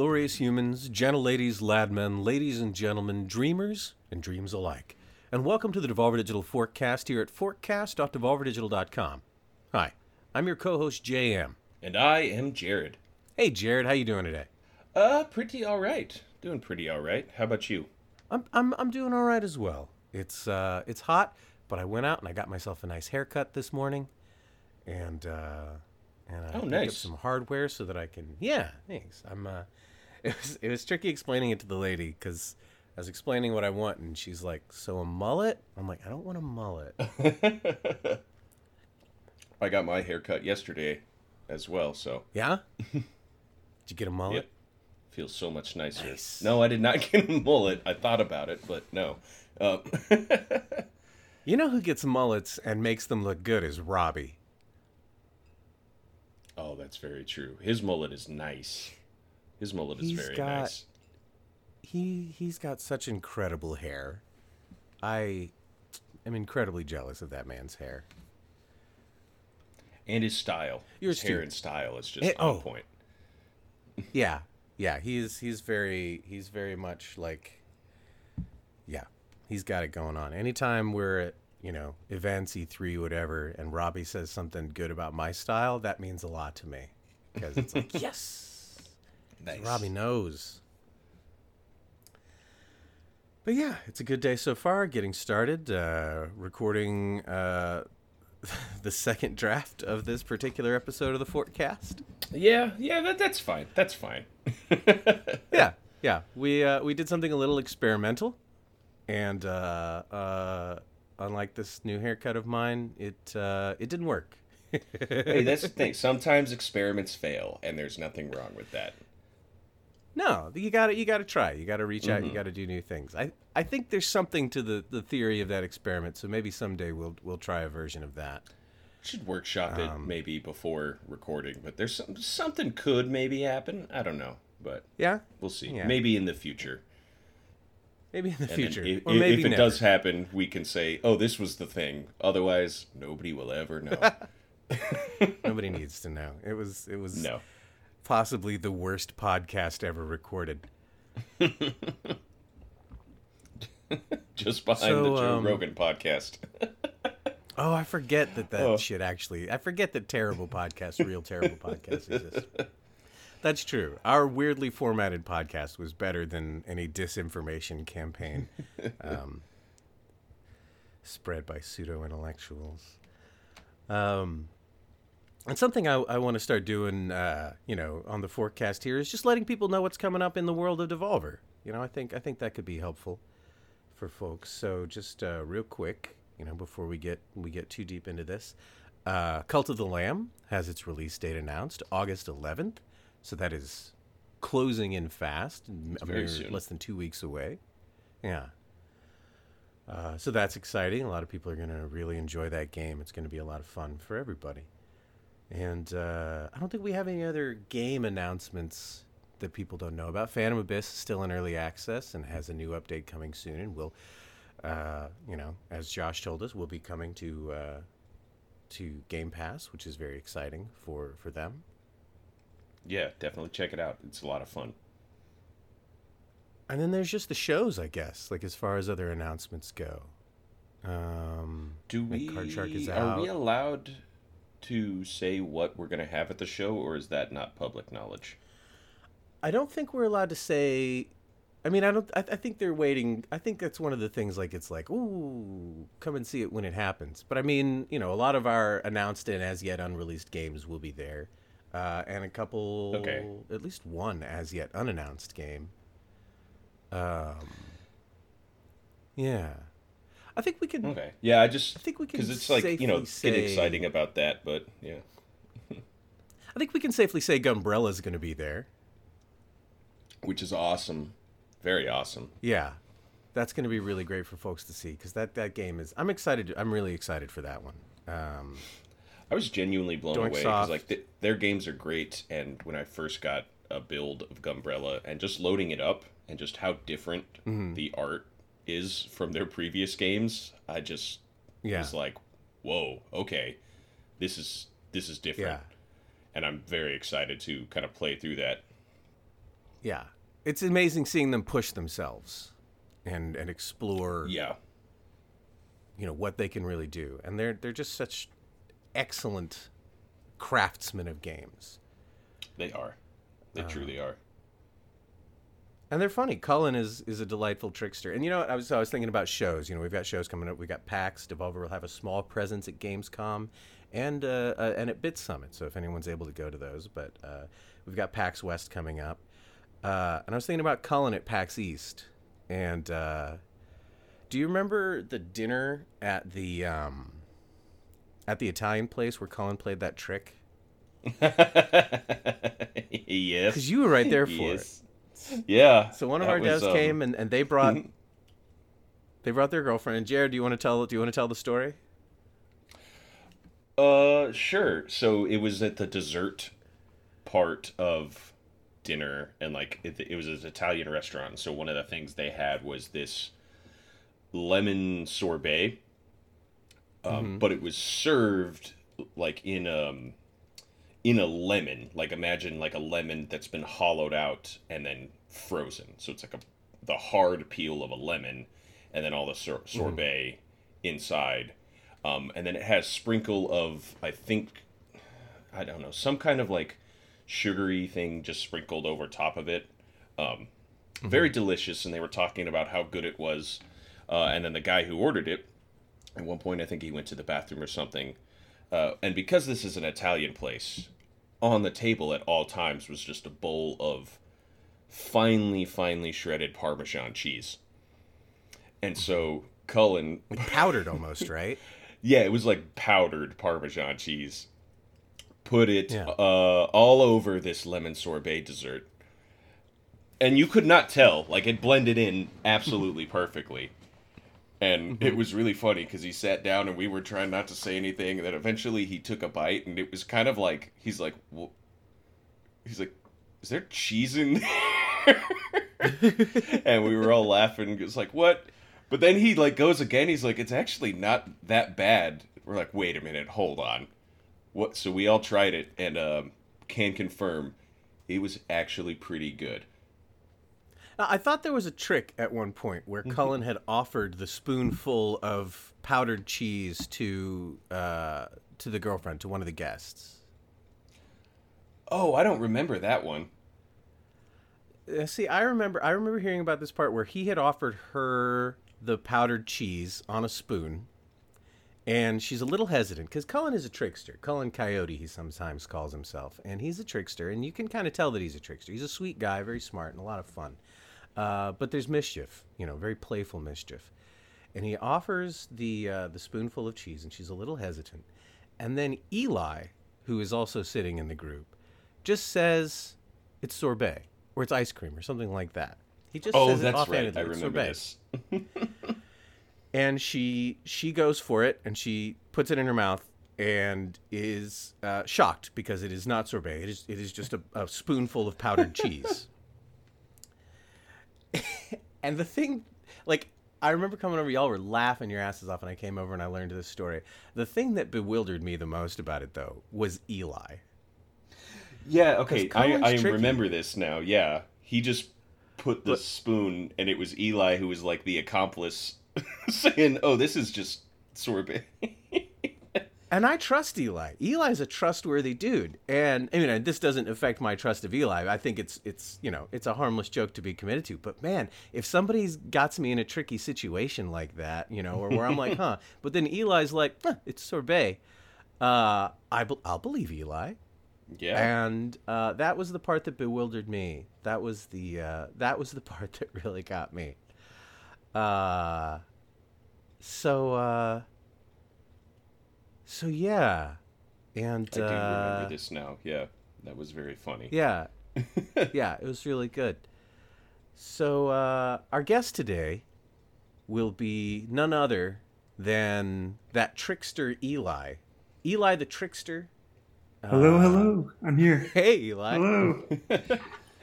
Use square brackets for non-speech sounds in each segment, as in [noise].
Glorious humans, gentle ladies, ladmen, ladies and gentlemen, dreamers and dreams alike. And welcome to the Devolver Digital Forecast here at forecast.devolverdigital.com. Hi, I'm your co-host JM. And I am Jared. Hey Jared, how you doing today? Uh, pretty all right. Doing pretty all right. How about you? I'm I'm I'm doing all right as well. It's uh it's hot, but I went out and I got myself a nice haircut this morning, and uh, and I Oh, picked up nice. some hardware so that I can. Yeah, thanks. I'm. Uh, it was it was tricky explaining it to the lady because I was explaining what I want, and she's like, "So a mullet?" I'm like, "I don't want a mullet." [laughs] I got my hair cut yesterday as well, so yeah. Did you get a mullet? yep. Feels so much nicer. Nice. No, I did not [laughs] get a mullet. I thought about it, but no. Uh, [laughs] You know who gets mullets and makes them look good is Robbie. oh, that's very true. His mullet is nice. His mullet is very got- nice. He he's got such incredible hair. I am incredibly jealous of that man's hair. And his style. Yours his hair and style is just Eh, on oh. point. [laughs] Yeah, yeah. He's he's very he's very much like, yeah, he's got it going on. Anytime we're at you know events, E3, whatever, and Robbie says something good about my style, that means a lot to me because it's like [laughs] yes, Nice. Robbie knows. But yeah, it's a good day so far. Getting started, uh, recording uh, [laughs] the second draft of this particular episode of the Forecast. Yeah, yeah, that, that's fine. That's fine. [laughs] yeah, yeah. We uh, we did something a little experimental, and uh, uh, unlike this new haircut of mine, it uh, it didn't work. [laughs] hey, that's the thing. Sometimes experiments fail, and there's nothing wrong with that. No, you got to you got to try. You got to reach out. You got to do new things. I I think there's something to the, the theory of that experiment. So maybe someday we'll we'll try a version of that. Should workshop it Um, maybe before recording, but there's some, something could maybe happen. I don't know, but Yeah, we'll see. Yeah. Maybe in the future. maybe in the And future, if, or maybe if it never. does happen, we can say, "Oh, this was the thing." Otherwise, nobody will ever know. [laughs] [laughs] Nobody needs to know. It was it was no. Possibly the worst podcast ever recorded. [laughs] Just behind So, the Joe um, Rogan podcast. [laughs] Oh, I forget that that Oh. shit actually. I forget that terrible podcasts, real terrible podcasts exist. [laughs] That's true. Our weirdly formatted podcast was better than any disinformation campaign um, spread by pseudo intellectuals. Um, and something I, I want to start doing, uh, you know, on the forecast here is just letting people know what's coming up in the world of Devolver. You know, I think I think that could be helpful for folks. So just uh, real quick, you know, before we get we get too deep into this, uh, Cult of the Lamb has its release date announced, August 11th. So that is closing in fast, very soon. less than two weeks away. Yeah. Uh, so that's exciting. A lot of people are going to really enjoy that game. It's going to be a lot of fun for everybody. And uh, I don't think we have any other game announcements that people don't know about. Phantom Abyss is still in early access and has a new update coming soon. And will, uh, you know, as Josh told us, will be coming to uh, to Game Pass, which is very exciting for for them. Yeah, definitely check it out. It's a lot of fun. And then there's just the shows, I guess. Like as far as other announcements go. Um, Do we Card Shark is are we allowed to say what we're going to have at the show, or is that not public knowledge? I don't think we're allowed to say. I mean, I don't. I, I think they're waiting. I think that's one of the things. Like it's like, ooh, come and see it when it happens. But I mean, you know, a lot of our announced and as yet unreleased games will be there, uh, and a couple, Okay. at least one as yet unannounced game. Um. Yeah, I think we can. Okay. Yeah, I just I think we can because it's like you know say- exciting about that, but yeah, [laughs] I think we can safely say Gumbrella is going to be there. which is awesome, very awesome. Yeah, that's going to be really great for folks to see because that that game is. I'm excited. I'm really excited for that one. Um, I was genuinely blown away because like th- their games are great, and when I first got a build of Gumbrella and just loading it up and just how different Mm-hmm. the art is from their previous games, I just yeah, was like, whoa, okay, this is this is different, yeah, and I'm very excited to kind of play through that. Yeah, it's amazing seeing them push themselves and and explore. Yeah. You know what they can really do, and they're they're just such excellent craftsmen of games. They are. They Uh, truly are. And they're funny. Cullen is is a delightful trickster. And you know what? I was I was thinking about shows. You know, we've got shows coming up. We got PAX. Devolver will have a small presence at Gamescom, and uh, uh, and at Bit Summit. So if anyone's able to go to those, but uh, we've got PAX West coming up. Uh, and I was thinking about Cullen at PAX East. And uh, do you remember the dinner at the um, at the Italian place where Cullen played that trick? [laughs] yes. Because you were right there for it. [laughs] Yeah. So one of our was, devs um, came and, and they brought [laughs] they brought their girlfriend. And Jared, do you want to tell do you want to tell the story? Uh, sure. So it was at the dessert part of dinner, and like it, it was an Italian restaurant. So one of the things they had was this lemon sorbet, um, but it was served like in um in a lemon. Like imagine like a lemon that's been hollowed out and then frozen. So it's like a the hard peel of a lemon, and then all the sor- sorbet inside. Um, and then it has sprinkle of I think I don't know some kind of like sugary thing just sprinkled over top of it. Um, Very delicious, and they were talking about how good it was. Uh, and then the guy who ordered it, at one point I think he went to the bathroom or something. Uh, and because this is an Italian place, on the table at all times was just a bowl of finely, finely shredded Parmesan cheese. And so Cullen [laughs] Like powdered almost, right? [laughs] yeah, it was like powdered Parmesan cheese. Put it Yeah. uh, all over this lemon sorbet dessert. And you could not tell. Like, it blended in absolutely perfectly. And it was really funny because he sat down and we were trying not to say anything. And then eventually he took a bite and it was kind of like, he's like, "Wha- he's like, is there cheese in there? [laughs] and we were all laughing. It was like, what? But then he like goes again. He's like, it's actually not that bad. We're like, wait a minute, hold on. What? So we all tried it and um, can confirm it was actually pretty good. Now, I thought there was a trick at one point where Cullen had offered the spoonful of powdered cheese to uh, to the girlfriend, to one of the guests. Oh, I don't remember that one. Uh, see, I remember I remember hearing about this part where he had offered her the powdered cheese on a spoon, and she's a little hesitant because Cullen is a trickster. Cullen Coyote, he sometimes calls himself, and he's a trickster, and you can kind of tell that he's a trickster. He's a sweet guy, very smart, and a lot of fun. Uh, but there's mischief, you know, very playful mischief. And he offers the uh, the spoonful of cheese, and she's a little hesitant. And then Eli, who is also sitting in the group, just says it's sorbet or it's ice cream or something like that. He just Oh, says it that's right. offhandedly. I "It's remember sorbet." this. and she she goes for it and she puts it in her mouth and is uh, shocked because it is not sorbet. It is it is just a, a spoonful of powdered cheese. [laughs] [laughs] and the thing, like I remember coming over, y'all were laughing your asses off, and I came over and I learned this story. The thing that bewildered me the most about it, though, was Eli. Yeah, okay, I, I remember this now. Yeah. He just put the But- spoon, and it was Eli who was like the accomplice [laughs] saying, oh, this is just sorbet. [laughs] And I trust Eli. Eli's a trustworthy dude. And I mean, this doesn't affect my trust of Eli. I think it's it's you know it's a harmless joke to be committed to. But man, if somebody's got me in a tricky situation like that, you know, or where I'm like, [laughs] huh, but then Eli's like, huh, it's sorbet. Uh, I be- I'll believe Eli. yeah. And uh, that was the part that bewildered me. That was the uh, that was the [laughs] part that really got me. Uh, so uh, so yeah, and I do uh, remember this now. Yeah. That was very funny. yeah, [laughs] yeah, it was really good. So uh, our guest today will be none other than that trickster Eli, Eli the trickster. Hello, Uh, hello. I'm here. Hey Eli. Hello. [laughs]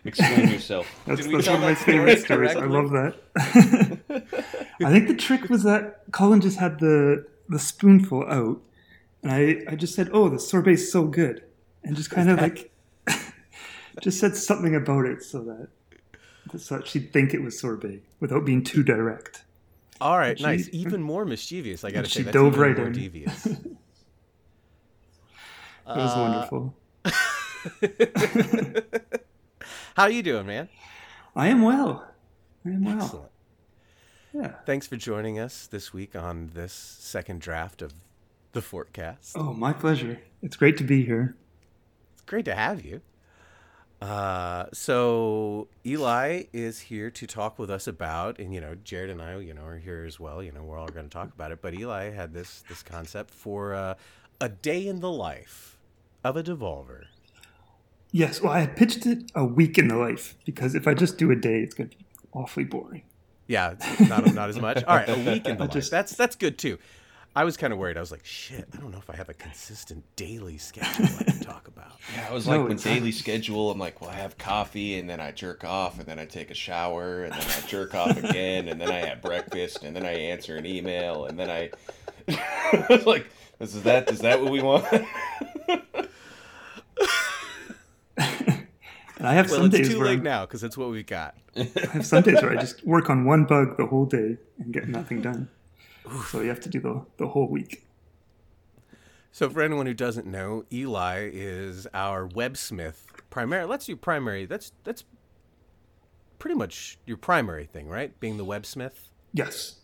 Explain yourself. That's, that's one of my that story favorite stories. I love that. [laughs] I think the trick was that Cullen just had the the spoonful out, and I, I just said, "Oh, the sorbet's so good," and just kind of like [laughs] just said something about it so that so that she'd think it was sorbet without being too direct. All right, She- nice. Even more mischievous. I got to say she that's dove even right more in. devious. [laughs] It was Uh, wonderful. [laughs] How you doing, man? I am well. I am well. Excellent. Yeah. Thanks for joining us this week on this second draft of the Fortcast. Oh, my pleasure. It's great to be here. It's great to have you. Uh, so Eli is here to talk with us about, and you know, Jared and I, you know, are here as well. You know, we're all going to talk about it. But Eli had this this concept for uh, a day in the life of a devolver. Yes, well, I had pitched it a week in the life because if I just do a day, it's going to be awfully boring. Yeah, not not as much. All right, a week in [laughs] the life. just- That's that's good too. I was kind of worried. I was like, shit, I don't know if I have a consistent daily schedule I can talk about. [laughs] Yeah, I was No, like, with exactly. daily schedule, I'm like, well, I have coffee, and then I jerk off, and then I take a shower, and then I jerk off again, and then I have breakfast, and then I answer an email, and then I. [laughs] I was like, is that is that what we want? [laughs] And I have Well, some it's days too where late I'm- now because that's what we've got. I have some days where I just work on one bug the whole day and get nothing done. So you have to do the, the whole week. So, for anyone who doesn't know, Eli is our websmith. Primary. Let's do primary. That's that's pretty much your primary thing, right? Being the websmith. Yes.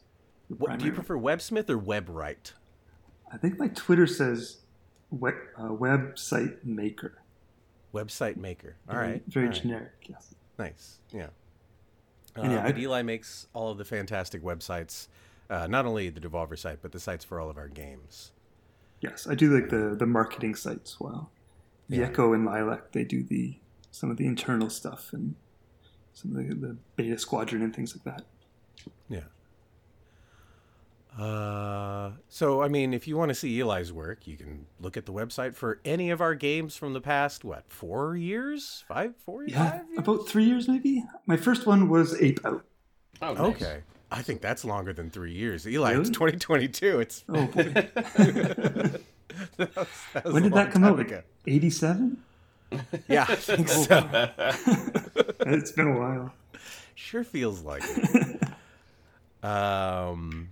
What, do you prefer websmith or webwrite? I think my Twitter says web, uh, website maker. Website maker. All right. Very all right. generic. Yes. Nice. Yeah. Uh, yeah, but I- Eli makes all of the fantastic websites, uh, not only the Devolver site, but the sites for all of our games. Yes. I do like the, the marketing sites. Well, Yeah. Echo and Lilac, they do the some of the internal stuff and some of the, the beta squadron and things like that. Yeah. Uh, so I mean, if you want to see Eli's work, you can look at the website for any of our games from the past. What four years? Five? Four? Yeah, Five years? about three years maybe. My first one was Ape Out. Oh, nice. Okay, I think that's longer than three years. Eli, it's 2022. It's Oh boy, [laughs] that was, that was when did that come out? Like eighty-seven. Yeah, I think so. [laughs] It's been a while. Sure feels like it. [laughs] um.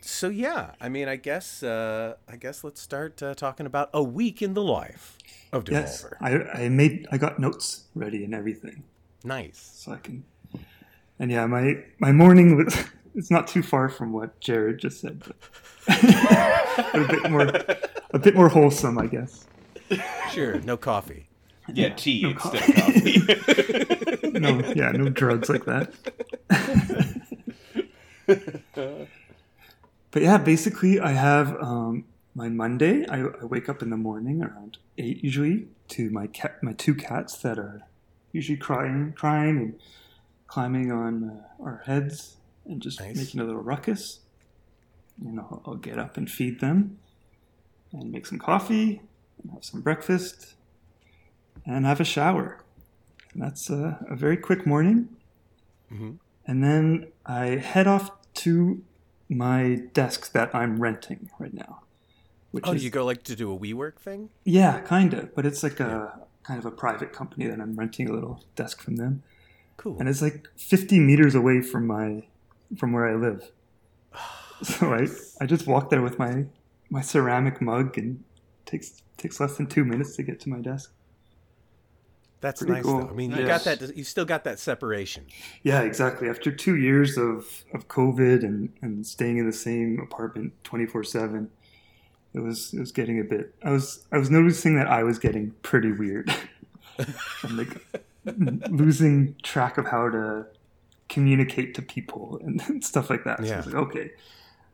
So yeah, I mean, I guess uh, I guess let's start uh, talking about a week in the life of Yes, Devolver. I, I made I got notes ready and everything, Nice. so I can. And yeah, my my morning was [laughs] it's not too far from what Jared just said, but [laughs] a bit more a bit more wholesome, I guess. Sure, no coffee. Yeah, tea No instead of coffee. [laughs] No, yeah, no drugs like that. but yeah, basically, I have um, my Monday. I, I wake up in the morning around eight usually to my cat, my two cats that are usually crying, crying and climbing on uh, our heads and just Nice. making a little ruckus. And I'll, I'll get up and feed them, and make some coffee, and have some breakfast, and have a shower. And that's a, a very quick morning. Mhm. And then I head off to my desk that I'm renting right now. Which Oh, is, you go like to do a WeWork thing? Yeah, kind of. But it's like a kind of a private company that I'm renting a little desk from them. Cool. And it's like 50 meters away from my from where I live. [sighs] So I, I just walk there with my my ceramic mug and takes takes less than two minutes to get to my desk. That's pretty nice cool. though. I mean, you Yes. got that. You still got that separation. Yeah, exactly. After two years of, of COVID and, and staying in the same apartment twenty four seven, it was it was getting a bit. I was I was noticing that I was getting pretty weird. [laughs] [laughs] Like losing track of how to communicate to people and [laughs] stuff like that. So I Yeah. was like, okay,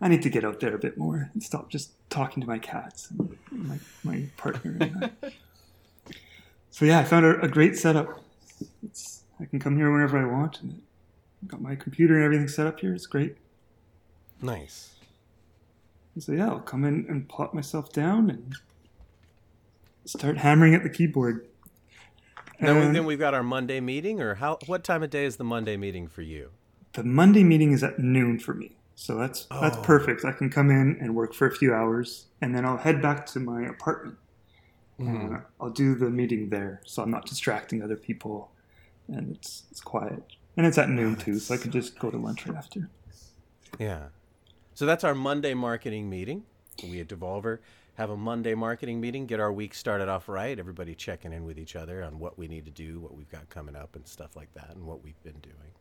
I need to get out there a bit more and stop just talking to my cats and my my partner. And [laughs] So yeah, I found a, a great setup. It's I can come here whenever I want, and I've got my computer and everything set up here. It's great. Nice. So yeah, I'll come in and plot myself down and start hammering at the keyboard. Then, we, then we've got our Monday meeting, or how? What time of day is the Monday meeting for you? the Monday meeting is at noon for me, so that's that's Oh. perfect. I can come in and work for a few hours, and then I'll head back to my apartment. Mm-hmm. And I'll do the meeting there, so I'm not distracting other people. and it's it's quiet, and it's at noon too, so I could just go to lunch right after. Yeah. So that's our Monday marketing meeting. We at Devolver have a Monday marketing meeting, get our week started off right. Everybody checking in with each other on what we need to do, what we've got coming up, and stuff like that, and what we've been doing.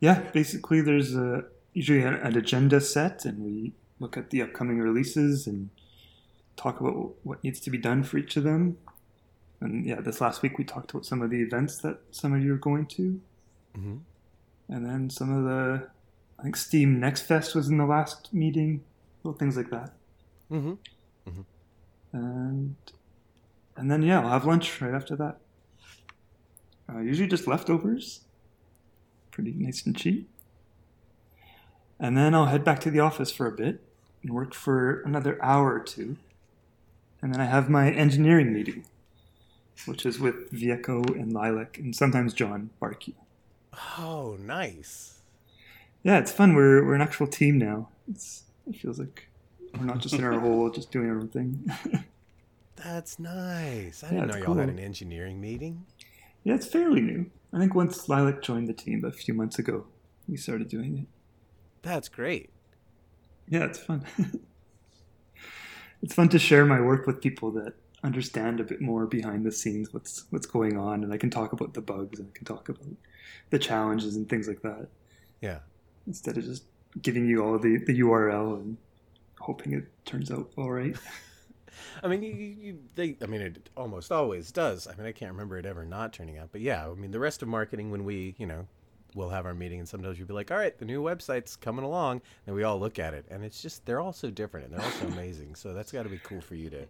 Yeah, basically, there's a usually an, agenda set, and we look at the upcoming releases and talk about what needs to be done for each of them. And yeah, this last week we talked about some of the events that some of you are going to, Mm-hmm. and then some of the, I think Steam Next Fest was in the last meeting, little things like that. Mm-hmm. and and then yeah, I'll have lunch right after that. Uh, usually just leftovers, pretty nice and cheap. And then I'll head back to the office for a bit and work for another hour or two. And then I have my engineering meeting, which is with Vieco and Lilac and sometimes John Barkey. Oh, nice. Yeah, it's fun. We're we're an actual team now. It's it feels like we're not just in our hole, just doing our own thing. [laughs] That's nice. I Yeah, didn't know y'all had an engineering meeting. Yeah, it's fairly new. I think once Lilac joined the team a few months ago, we started doing it. That's great. Yeah, it's fun. [laughs] it's fun to share my work with people that understand a bit more behind the scenes what's what's going on and I can talk about the bugs and I can talk about the challenges and things like that Yeah. instead of just giving you all the, the URL and hoping it turns out all right. [laughs] I mean, you, you, they. I mean, it almost always does. I mean, I can't remember it ever not turning out. But yeah, I mean, the rest of marketing, when we, you know, we'll have our meeting, and sometimes you'll be like, "All right, the new website's coming along," and we all look at it, and it's just they're all so different and they're all so amazing. So that's got to be cool for you to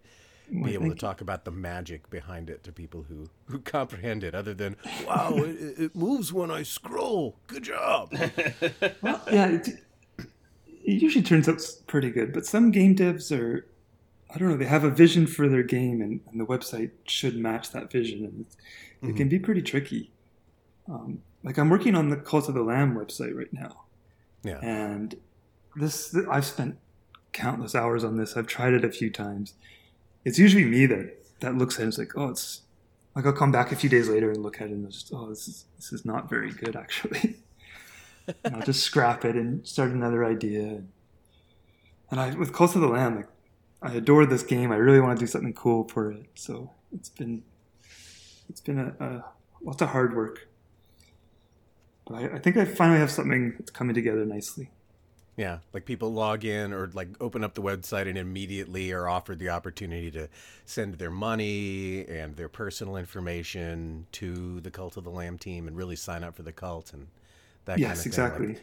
Well, be able to you. talk about the magic behind it to people who who comprehend it, other than "Wow, it, it moves when I scroll." Good job. [laughs] Well, yeah, it, it usually turns out pretty good, but some game devs are, I don't know, they have a vision for their game, and, and the website should match that vision, and it's, it can be pretty tricky. Um, like I'm working on the Cult of the Lamb website right now, Yeah. and this I've spent countless hours on this. I've tried it a few times. It's usually me that that looks at it and is like, oh, it's like I'll come back a few days later and look at it and it's just, oh, this is this is not very good actually. [laughs] and [laughs] I'll just scrap it and start another idea. And I with Cult of the Lamb, like I adore this game. I really want to do something cool for it. So it's been it's been a, a lots of hard work. But I, I think I finally have something that's coming together nicely. Yeah, like people log in or like open up the website and immediately are offered the opportunity to send their money and their personal information to the Cult of the Lamb team and really sign up for the cult and that yes, kind of exactly. Like,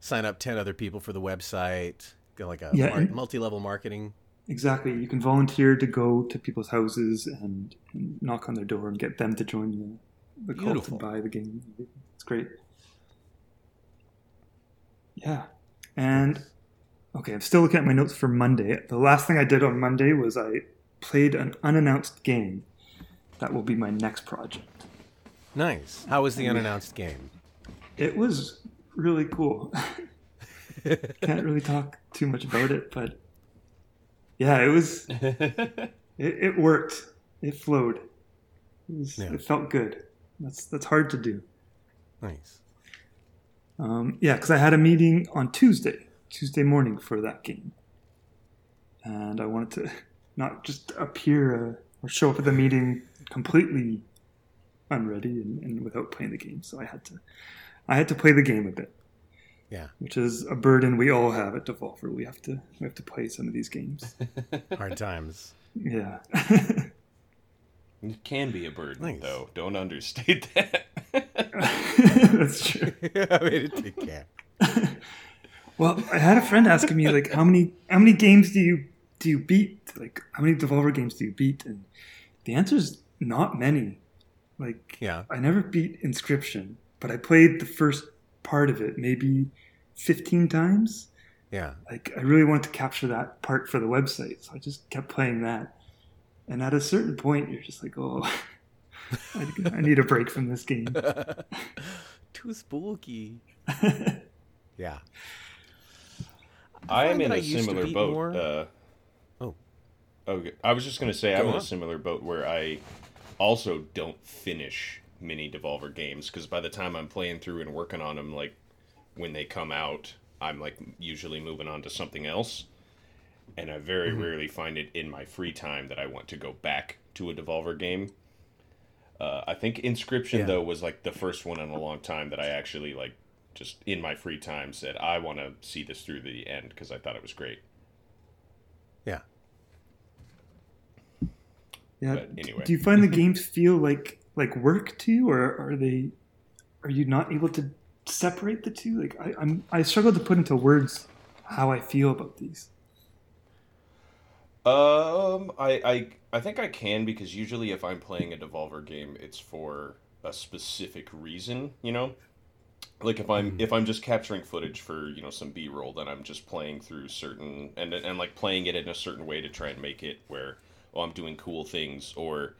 sign up 10 other people for the website, like a Yeah, mar- and- multi-level marketing. Exactly. You can volunteer to go to people's houses and, and knock on their door and get them to join the, Beautiful. and buy the game. It's great. Yeah. And okay, I'm still looking at my notes for Monday. The last thing I did on Monday was I played an unannounced game. That will be my next project. Nice. How was the unannounced game? It was really cool. [laughs] Can't really talk too much about it, but yeah, it was [laughs] it, it worked. It flowed. It, was, Yeah. it felt good. That's that's hard to do. Nice. Um, yeah, because I had a meeting on Tuesday, Tuesday morning for that game, and I wanted to [laughs] not just appear uh, or show up at the meeting completely unready and, and without playing the game. So I had to, I had to play the game a bit, Yeah. which is a burden we all have at Devolver. We have to, we have to play some of these games. [laughs] Hard times. yeah. [laughs] It can be a burden, Nice. though. Don't understate [laughs] that. That's true. I mean, it, it can. Well, I had a friend asking me like, how many how many games do you do you beat? Like, how many Devolver games do you beat? And the answer is not many. Like, Yeah. I never beat Inscription, but I played the first part of it maybe fifteen times. Yeah. Like, I really wanted to capture that part for the website, so I just kept playing that. And at a certain point, you're just like, oh, [laughs] I, I need a break from this game. [laughs] Too spooky. [laughs] Yeah. I am in that I a used to similar boat. more- Uh, Oh. Okay. I was just going to say Go I'm in a similar boat where I also don't finish mini Devolver games because by the time I'm playing through and working on them, like when they come out, I'm like usually moving on to something else, and I very mm-hmm. rarely find it in my free time that I want to go back to a Devolver game. Uh, I think Inscription yeah. though was like the first one in a long time that I actually like just in my free time said I want to see this through the end because I thought it was great. Yeah. Yeah. But anyway, do you find the [laughs] games feel like like work to or are they? Are you not able to separate the two? Like I, I'm, I struggle to put into words how I feel about these. Um, I, I, I think I can because usually if I'm playing a Devolver game, it's for a specific reason. You know, like if i'm mm. if i'm just capturing footage for you know some b-roll then i'm just playing through certain and and like playing it in a certain way to try and make it where oh i'm doing cool things or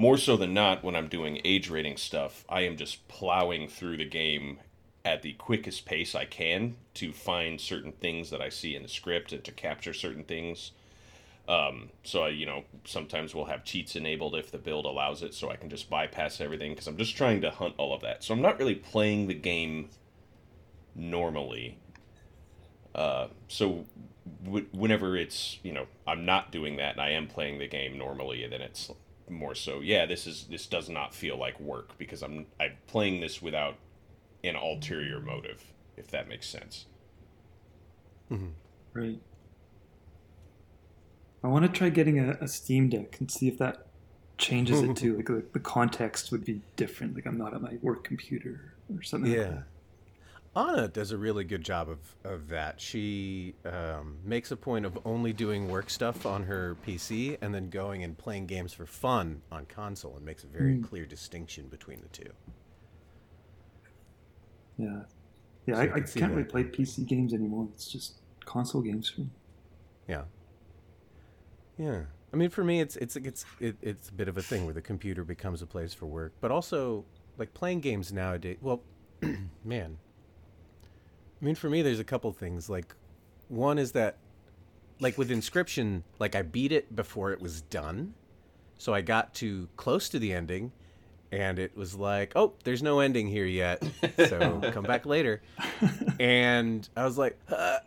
more so than not when i'm doing age rating stuff i am just plowing through the game at the quickest pace i can to find certain things that i see in the script and to capture certain things um, so I, you know, sometimes we'll have cheats enabled if the build allows it, so I can just bypass everything because I'm just trying to hunt all of that. So I'm not really playing the game normally. Uh, so w- whenever it's you know I'm not doing that and I am playing the game normally, then it's more so yeah this is this does not feel like work because I'm I'm playing this without an ulterior motive if that makes sense. Mm-hmm. Right. I want to try getting a, a Steam Deck and see if that changes it too. [laughs] Like, like, the context would be different. Like I'm not at my work computer or something. Yeah. Like Anna does a really good job of, of that. She um, makes a point of only doing work stuff on her PC and then going and playing games for fun on console and makes a very mm. clear distinction between the two. Yeah. Yeah, so I, I can't really play PC games anymore. It's just console games for me. Yeah. Yeah. I mean, for me, it's it's it's it, it's a bit of a thing where the computer becomes a place for work, but also like playing games nowadays. Well, [clears throat] man, I mean, for me, there's a couple things. Like, one is that, like with Inscription, like I beat it before it was done, so I got to close to the ending, and it was like, oh, there's no ending here yet, so [laughs] come back later. And I was like, uh,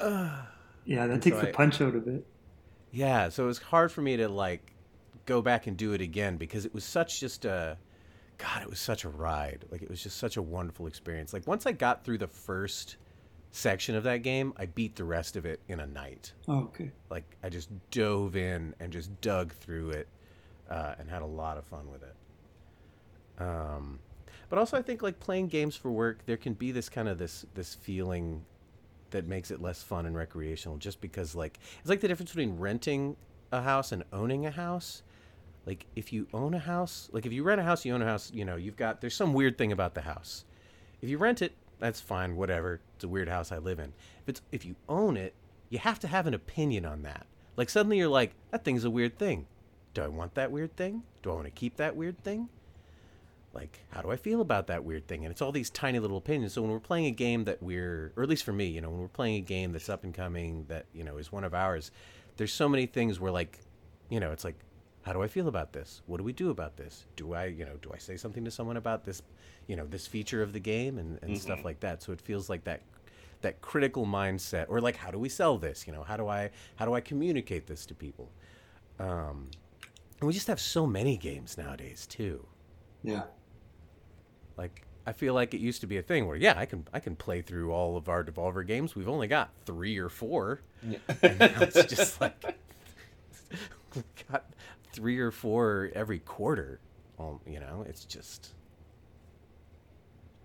uh. yeah, that takes so the I, punch out of it. Yeah, so it was hard for me to like go back and do it again because it was such just a god, it was such a ride. Like it was just such a wonderful experience. Like once I got through the first section of that game, I beat the rest of it in a night. Oh, okay. Like I just dove in and just dug through it uh, and had a lot of fun with it. Um, but also I think like playing games for work, there can be this kind of this this feeling that makes it less fun and recreational just because like it's like the difference between renting a house and owning a house like if you own a house like if you rent a house you own a house you know you've got there's some weird thing about the house. If you rent it that's fine whatever. It's a weird house i live in. If it's if you own it you have to have an opinion on that. Like suddenly you're like that thing's a weird thing. Do i want that weird thing? Do i want to keep that weird thing? Like how do i feel about that weird thing? And it's all these tiny little opinions. So when we're playing a game that we're or at least for me you know when we're playing a game that's up and coming that you know is one of ours there's so many things where like you know it's like how do i feel about this what do we do about this do i you know do i say something to someone about this you know this feature of the game and, and mm-hmm. stuff like that so it feels like that that critical mindset or like how do we sell this you know how do i how do i communicate this to people um and we just have so many games nowadays too yeah like I feel like it used to be a thing where yeah, I can I can play through all of our Devolver games. We've only got three or four. Yeah. and now it's just like [laughs] got three or four every quarter. Well, you know, it's just.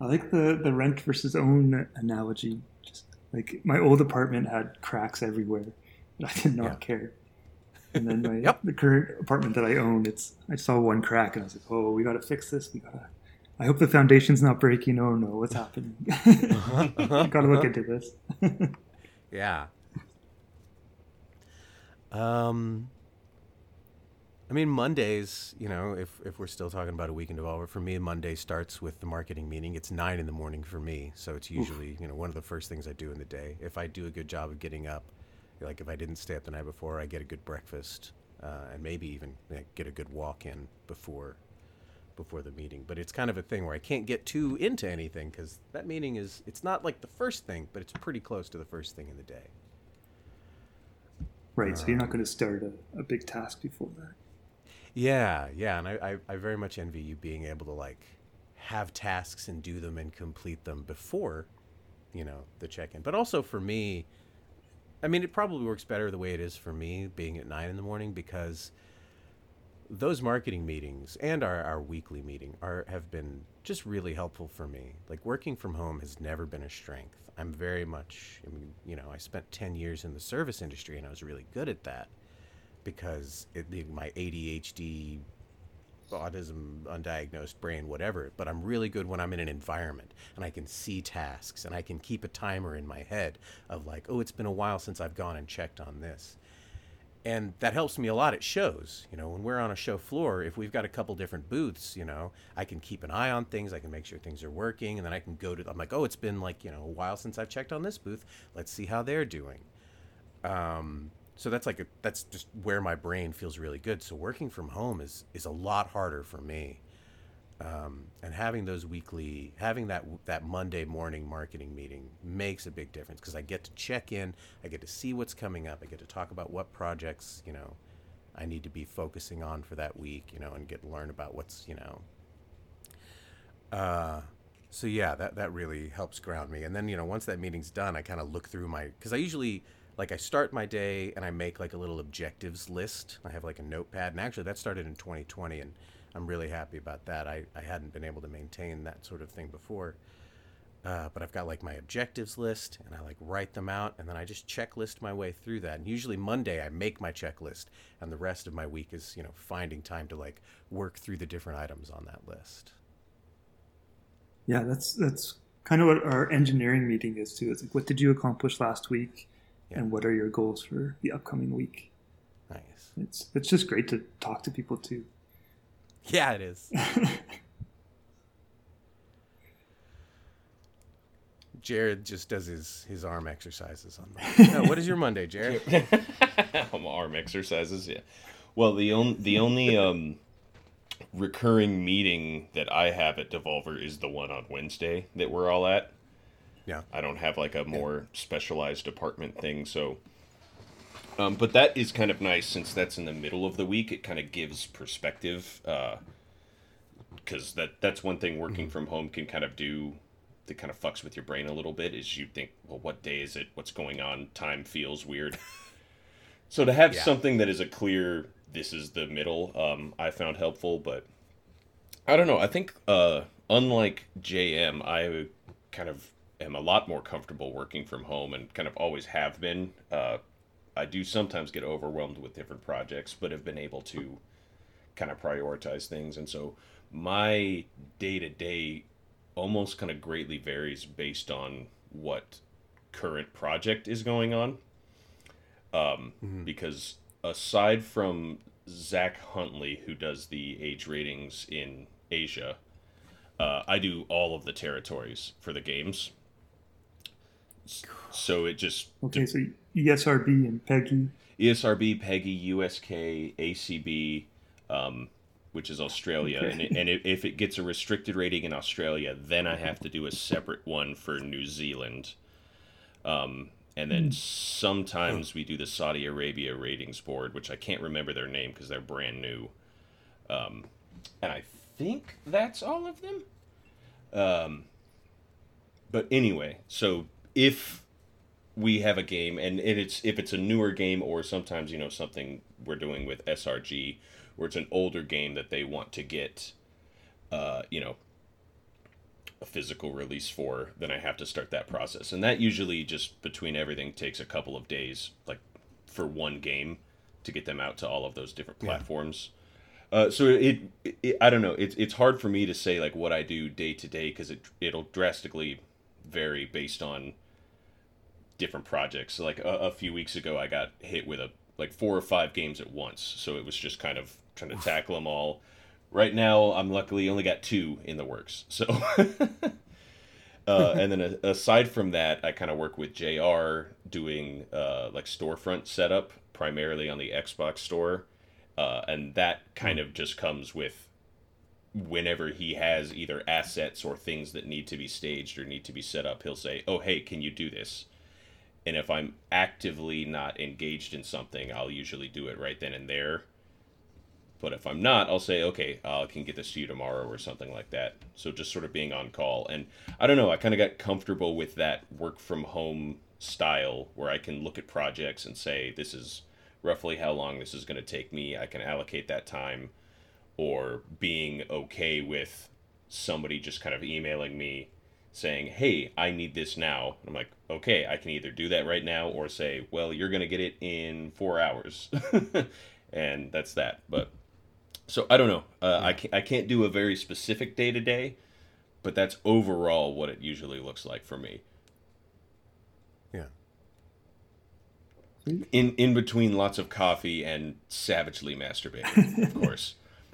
I like the the rent versus own analogy. Just like my old apartment had cracks everywhere, and I did not yeah. care. And then my [laughs] yep. the current apartment that I own, it's I saw one crack and I was like, oh, we got to fix this. We got to I hope the foundation's not breaking. Oh no, what's happening? uh-huh, [laughs] [laughs] uh-huh, Gotta look uh-huh. into this. yeah. Um, I mean, Mondays, you know, if, if we're still talking about a weekend Devolver, for me, Monday starts with the marketing meeting. It's nine in the morning for me. So it's usually, Oof. you know, one of the first things I do in the day. If I do a good job of getting up, like if I didn't stay up the night before, I get a good breakfast uh, and maybe even get a good walk in before before the meeting, but it's kind of a thing where I can't get too into anything because that meeting is it's not like the first thing, but it's pretty close to the first thing in the day. Right. So you're not going to start a, a big task before that. Yeah, yeah, and I, I, I very much envy you being able to like have tasks and do them and complete them before, you know, the check-in. But also for me, I mean, it probably works better the way it is for me being at nine in the morning because those marketing meetings and our, our weekly meeting are have been just really helpful for me. Like working from home has never been a strength. I'm very much, I mean, you know, I spent 10 years in the service industry and I was really good at that because it, my ADHD, autism, undiagnosed brain, whatever. But I'm really good when I'm in an environment and I can see tasks and I can keep a timer in my head of like, oh, it's been a while since I've gone and checked on this. And that helps me a lot at shows. You know, when we're on a show floor, if we've got a couple different booths, you know, I can keep an eye on things. I can make sure things are working. And then I can go to, I'm like, oh, it's been like, you know, a while since I've checked on this booth. Let's see how they're doing. Um, so that's like a, that's just where my brain feels really good. So working from home is is a lot harder for me. Um, and having those weekly, having that that Monday morning marketing meeting makes a big difference because I get to check in, I get to see what's coming up, I get to talk about what projects you know I need to be focusing on for that week, you know, and get learn about what's you know. Uh, so yeah, that that really helps ground me. And then you know once that meeting's done, I kind of look through my because I usually like I start my day and I make like a little objectives list. I have like a notepad, and actually that started in 2020, and I'm really happy about that. I, I hadn't been able to maintain that sort of thing before. Uh, but I've got like my objectives list and I like write them out and then I just checklist my way through that. And usually Monday I make my checklist and the rest of my week is, you know, finding time to like work through the different items on that list. Yeah, that's that's kind of what our engineering meeting is too. It's like what did you accomplish last week? Yeah. and what are your goals for the upcoming week. Nice. It's it's just great to talk to people too. [laughs] Yeah, it is. Jared just does his his arm exercises on Monday. [laughs] no, what is your Monday, Jared? [laughs] arm exercises, yeah. Well, the only the only um, recurring meeting that I have at Devolver is the one on Wednesday that we're all at. Yeah. I don't have like a more specialized department thing, so. Um, but that is kind of nice since that's in the middle of the week. It kind of gives perspective, because uh, that that's one thing working mm-hmm. from home can kind of do. That kind of fucks with your brain a little bit. Is you think, well, what day is it? What's going on? Time feels weird. [laughs] so to have yeah. something that is a clear, this is the middle, um, I found helpful. But I don't know. I think uh, unlike JM, I kind of am a lot more comfortable working from home and kind of always have been. Uh, I do sometimes get overwhelmed with different projects, but have been able to kind of prioritize things. And so my day to day almost kind of greatly varies based on what current project is going on. Um, mm-hmm. Because aside from Zach Huntley, who does the age ratings in Asia, uh, I do all of the territories for the games. So it just okay. So ESRB and PEGI. ESRB, PEGI, USK, ACB, um, which is Australia, okay. and, it, and it, if it gets a restricted rating in Australia, then I have to do a separate one for New Zealand. Um, and then mm. sometimes we do the Saudi Arabia ratings board, which I can't remember their name because they're brand new. Um, and I think that's all of them. Um, but anyway, so if we have a game and it's if it's a newer game or sometimes you know something we're doing with SRG where it's an older game that they want to get uh, you know a physical release for then I have to start that process. And that usually just between everything takes a couple of days like for one game to get them out to all of those different platforms. Yeah. uh, so it, it, I don't know. It's it's hard for me to say like what I do day to day because it it'll drastically vary based on different projects. Like a, a, few weeks ago, I got hit with a like four or five games at once, so it was just kind of trying to tackle them all. Right now, I'm luckily only got two in the works. So, [laughs] uh, and then a, aside from that, I kind of work with Jr. doing uh, like storefront setup primarily on the Xbox store, uh, and that kind of just comes with whenever he has either assets or things that need to be staged or need to be set up, he'll say, "Oh, hey, can you do this?" And if I'm actively not engaged in something, I'll usually do it right then and there. But if I'm not, I'll say, "Okay, uh, I can get this to you tomorrow" or something like that. So just sort of being on call. And I don't know, I kind of got comfortable with that work from home style where I can look at projects and say, "This is roughly how long this is going to take me. I can allocate that time." or being okay with somebody just kind of emailing me saying, "Hey, I need this now." I'm like, "Okay, I can either do that right now or say, well, you're going to get it in 4 hours." [laughs] and that's that. But so I don't know. Uh, I can't, I can't do a very specific day to day, but that's overall what it usually looks like for me. Yeah. In in between lots of coffee and savagely masturbating, of [laughs] course. [laughs]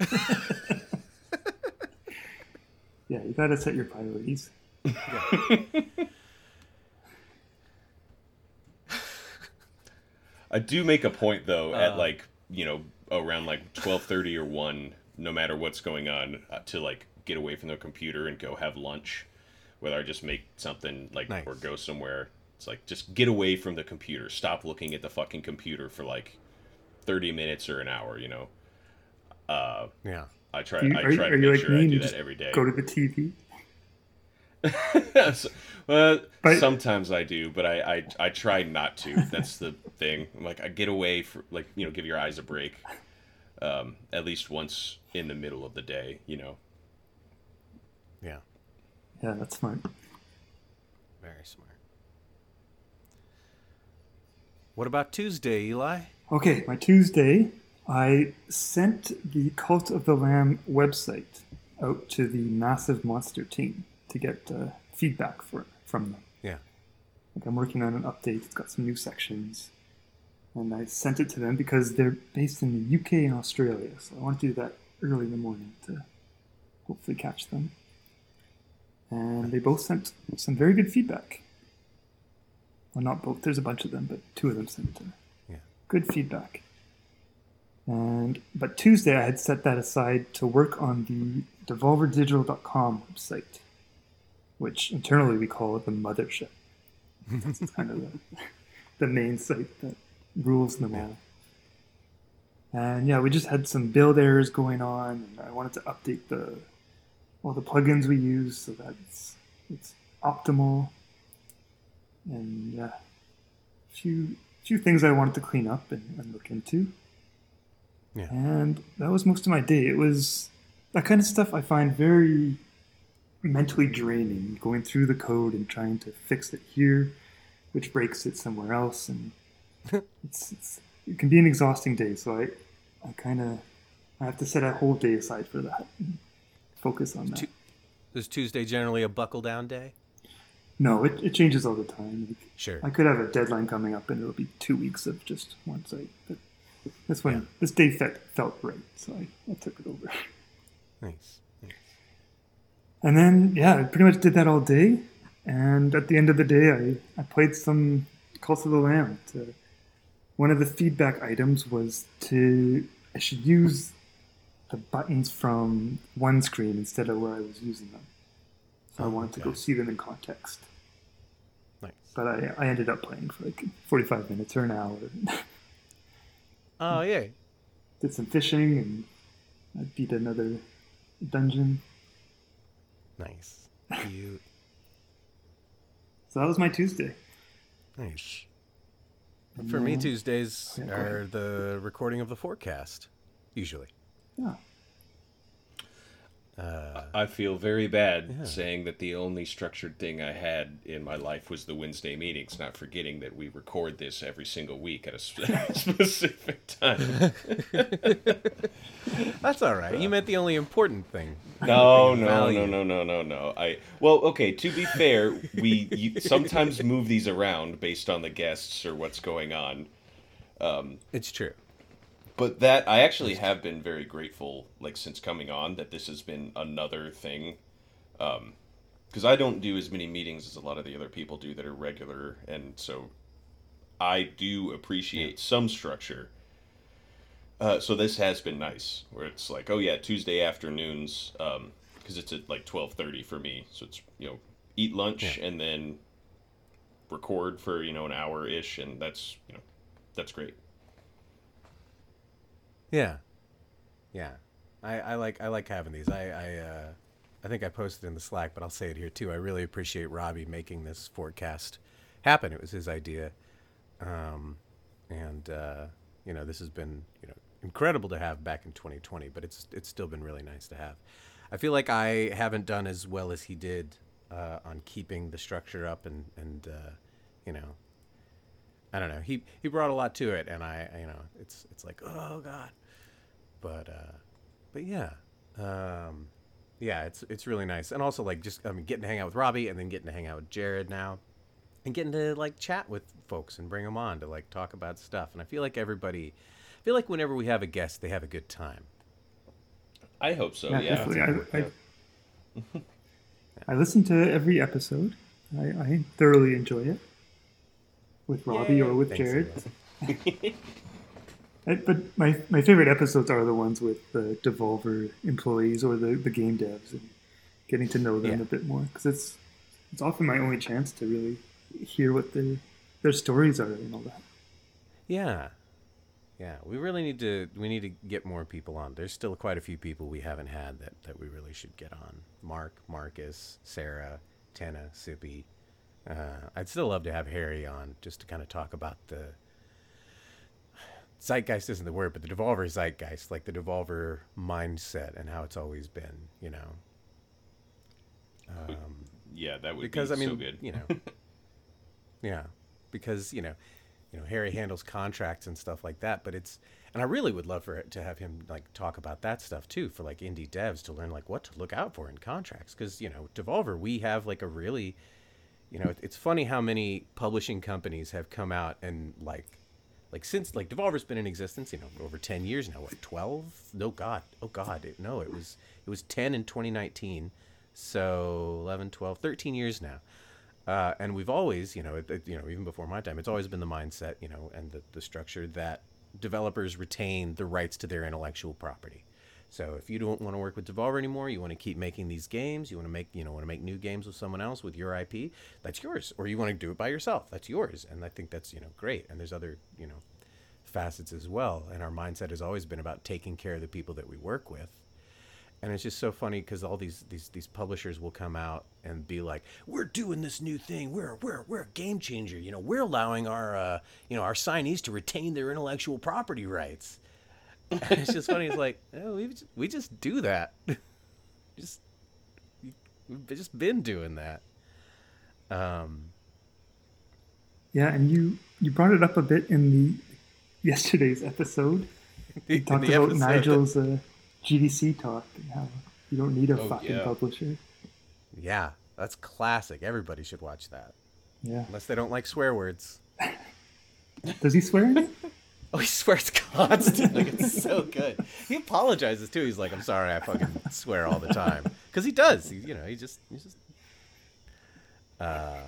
yeah, you gotta set your priorities. [laughs] I do make a point though at like you know around like twelve thirty or one, no matter what's going on, uh, to like get away from the computer and go have lunch, whether I just make something like Nice. or go somewhere. It's like just get away from the computer. Stop looking at the fucking computer for like thirty minutes or an hour. You know. Uh, Yeah. I try. You, I are, you- try are to you make like sure me I and do you that just every day. go to the TV? So- [laughs] well, But- sometimes I do, but I, I I try not to. That's the [laughs] thing. I'm like I get away for like you know give your eyes a break, um, at least once in the middle of the day. You know. Yeah. Yeah, that's smart. Very smart. What about Tuesday, Eli? Okay, my Tuesday, I sent the Cult of the Lamb website out to the Massive Monster team to get uh, feedback for from them. Yeah. Like I'm working on an update. It's got some new sections, and I sent it to them because they're based in the UK and Australia. So I want to do that early in the morning to hopefully catch them. And they both sent some very good feedback. Well, not both. There's a bunch of them, but two of them sent uh, Yeah. good feedback. And but Tuesday I had set that aside to work on the devolverdigital.com website, which internally we call it the mothership. It's kind of the, the main site that rules them all. And yeah, we just had some build errors going on, and I wanted to update the all the plugins we use so that it's it's optimal. And yeah, a few few things I wanted to clean up and, and look into. Yeah. And that was most of my day. It was that kind of stuff I find very mentally draining, going through the code and trying to fix it here, which breaks it somewhere else, and [laughs] it's, it's it can be an exhausting day. So I I kind of I have to set a whole day aside for that. And focus on that. Is Tuesday generally a buckle down day? No, it, it changes all the time. Like, Sure. I could have a deadline coming up, and it'll be two weeks of just one site. But this one, Yeah. this day felt felt right, so I, I took it over. [laughs] Nice. And then, yeah, I pretty much did that all day. And at the end of the day, I, I played some Cult of the Lamb. To, one of the feedback items was to I should use the buttons from one screen instead of where I was using them. So I Oh, wanted to go see them in context. Nice. But I, I ended up playing for like 45 minutes or an hour. Oh, yeah. Did some fishing and I beat another dungeon. Nice. Cute. So that was my Tuesday. Nice. For me, Tuesdays Yeah, are the recording of the forecast, usually. Yeah. Uh, I feel very bad Yeah. saying that the only structured thing I had in my life was the Wednesday meetings, not forgetting that we record this every single week at a [laughs] specific time. [laughs] that's all right. You meant the only important thing. [laughs] No, no, no, no, no, no, no. I well, okay. To be fair, we you, sometimes move these around based on the guests or what's going on. It's true. But that I actually have been very grateful, like since coming on, that this has been another thing. Because I don't do as many meetings as a lot of the other people do that are regular, and so I do appreciate some structure. Uh, so this has been nice, where it's like, oh yeah, Tuesday afternoons, because um, it's at like twelve thirty for me. So it's you know eat lunch Yeah. and then record for you know an hour ish, and that's you know that's great. Yeah, yeah. I, I like I like having these. I I, uh, I think I posted in the Slack, but I'll say it here too. I really appreciate Robbie making this forecast happen. It was his idea, um, and uh, you know this has been you know incredible to have back in 2020. But it's it's still been really nice to have. I feel like I haven't done as well as he did uh, on keeping the structure up and and uh, you know I don't know. He he brought a lot to it, and I you know it's it's like oh god, but uh, but yeah, um, yeah, it's it's really nice, and also like just I mean getting to hang out with Robbie, and then getting to hang out with Jared now, and getting to like chat with folks and bring them on to like talk about stuff, and I feel like everybody, I feel like whenever we have a guest, they have a good time. I hope so. Yeah, Yeah, definitely. I, I, I listen to every episode. I, I thoroughly enjoy it with Robbie or with Thanks, Jared. [laughs] But my, my favorite episodes are the ones with the Devolver employees or the, the game devs and getting to know them Yeah. a bit more because it's it's often my only chance to really hear what their their stories are and all that. Yeah. Yeah, we really need to we need to get more people on. There's still quite a few people we haven't had that, that we really should get on. Mark, Marcus, Sarah, Tenna, Sippy. Uh, I'd still love to have Harry on just to kind of talk about the zeitgeist isn't the word, but the Devolver zeitgeist, like the Devolver mindset and how it's always been, you know. Um, yeah, that would because be I mean, so good. you know, [laughs] yeah, because you know, you know, Harry handles contracts and stuff like that. But it's, and I really would love for it to have him like talk about that stuff too for like indie devs to learn like what to look out for in contracts. Because you know, Devolver, we have like a really, you know, it's funny how many publishing companies have come out and like. Like since like Devolver's been in existence, you know, over ten years now. What twelve? No, God, oh God, it, no, it was it was ten in 2019, so 11, 12, 13 years now. Uh, and we've always, you know, it, it- you know, even before my time, it's always been the mindset, you know, and the, the structure that developers retain the rights to their intellectual property. So if you don't want to work with Devolver anymore, you want to keep making these games, you want to make, you know, want to make new games with someone else with your IP, that's yours. Or you want to do it by yourself, that's yours. And I think that's, you know, great. And there's other, you know, facets as well. And our mindset has always been about taking care of the people that we work with and it's just so funny because all these, these these publishers will come out and be like, "We're doing this new thing. We're we're we're a game changer. You know, we're allowing our uh, you know our signees to retain their intellectual property rights." [laughs] It's just funny. It's like, oh, we just, we just do that. [laughs] just we've just been doing that. Um, Yeah, and you you brought it up a bit in the yesterday's episode. [laughs] You talked about episode Nigel's uh, GDC talk and how you don't need a Oh, fucking yeah. publisher. yeah, that's classic. Everybody should watch that, Yeah. unless they don't like swear words. Does he swear in it? [laughs] Oh, he swears [laughs] constantly. it's so good. He apologizes too. He's like, "I'm sorry, I fucking swear all the time," because he does. He, you know, he just, he just, uh,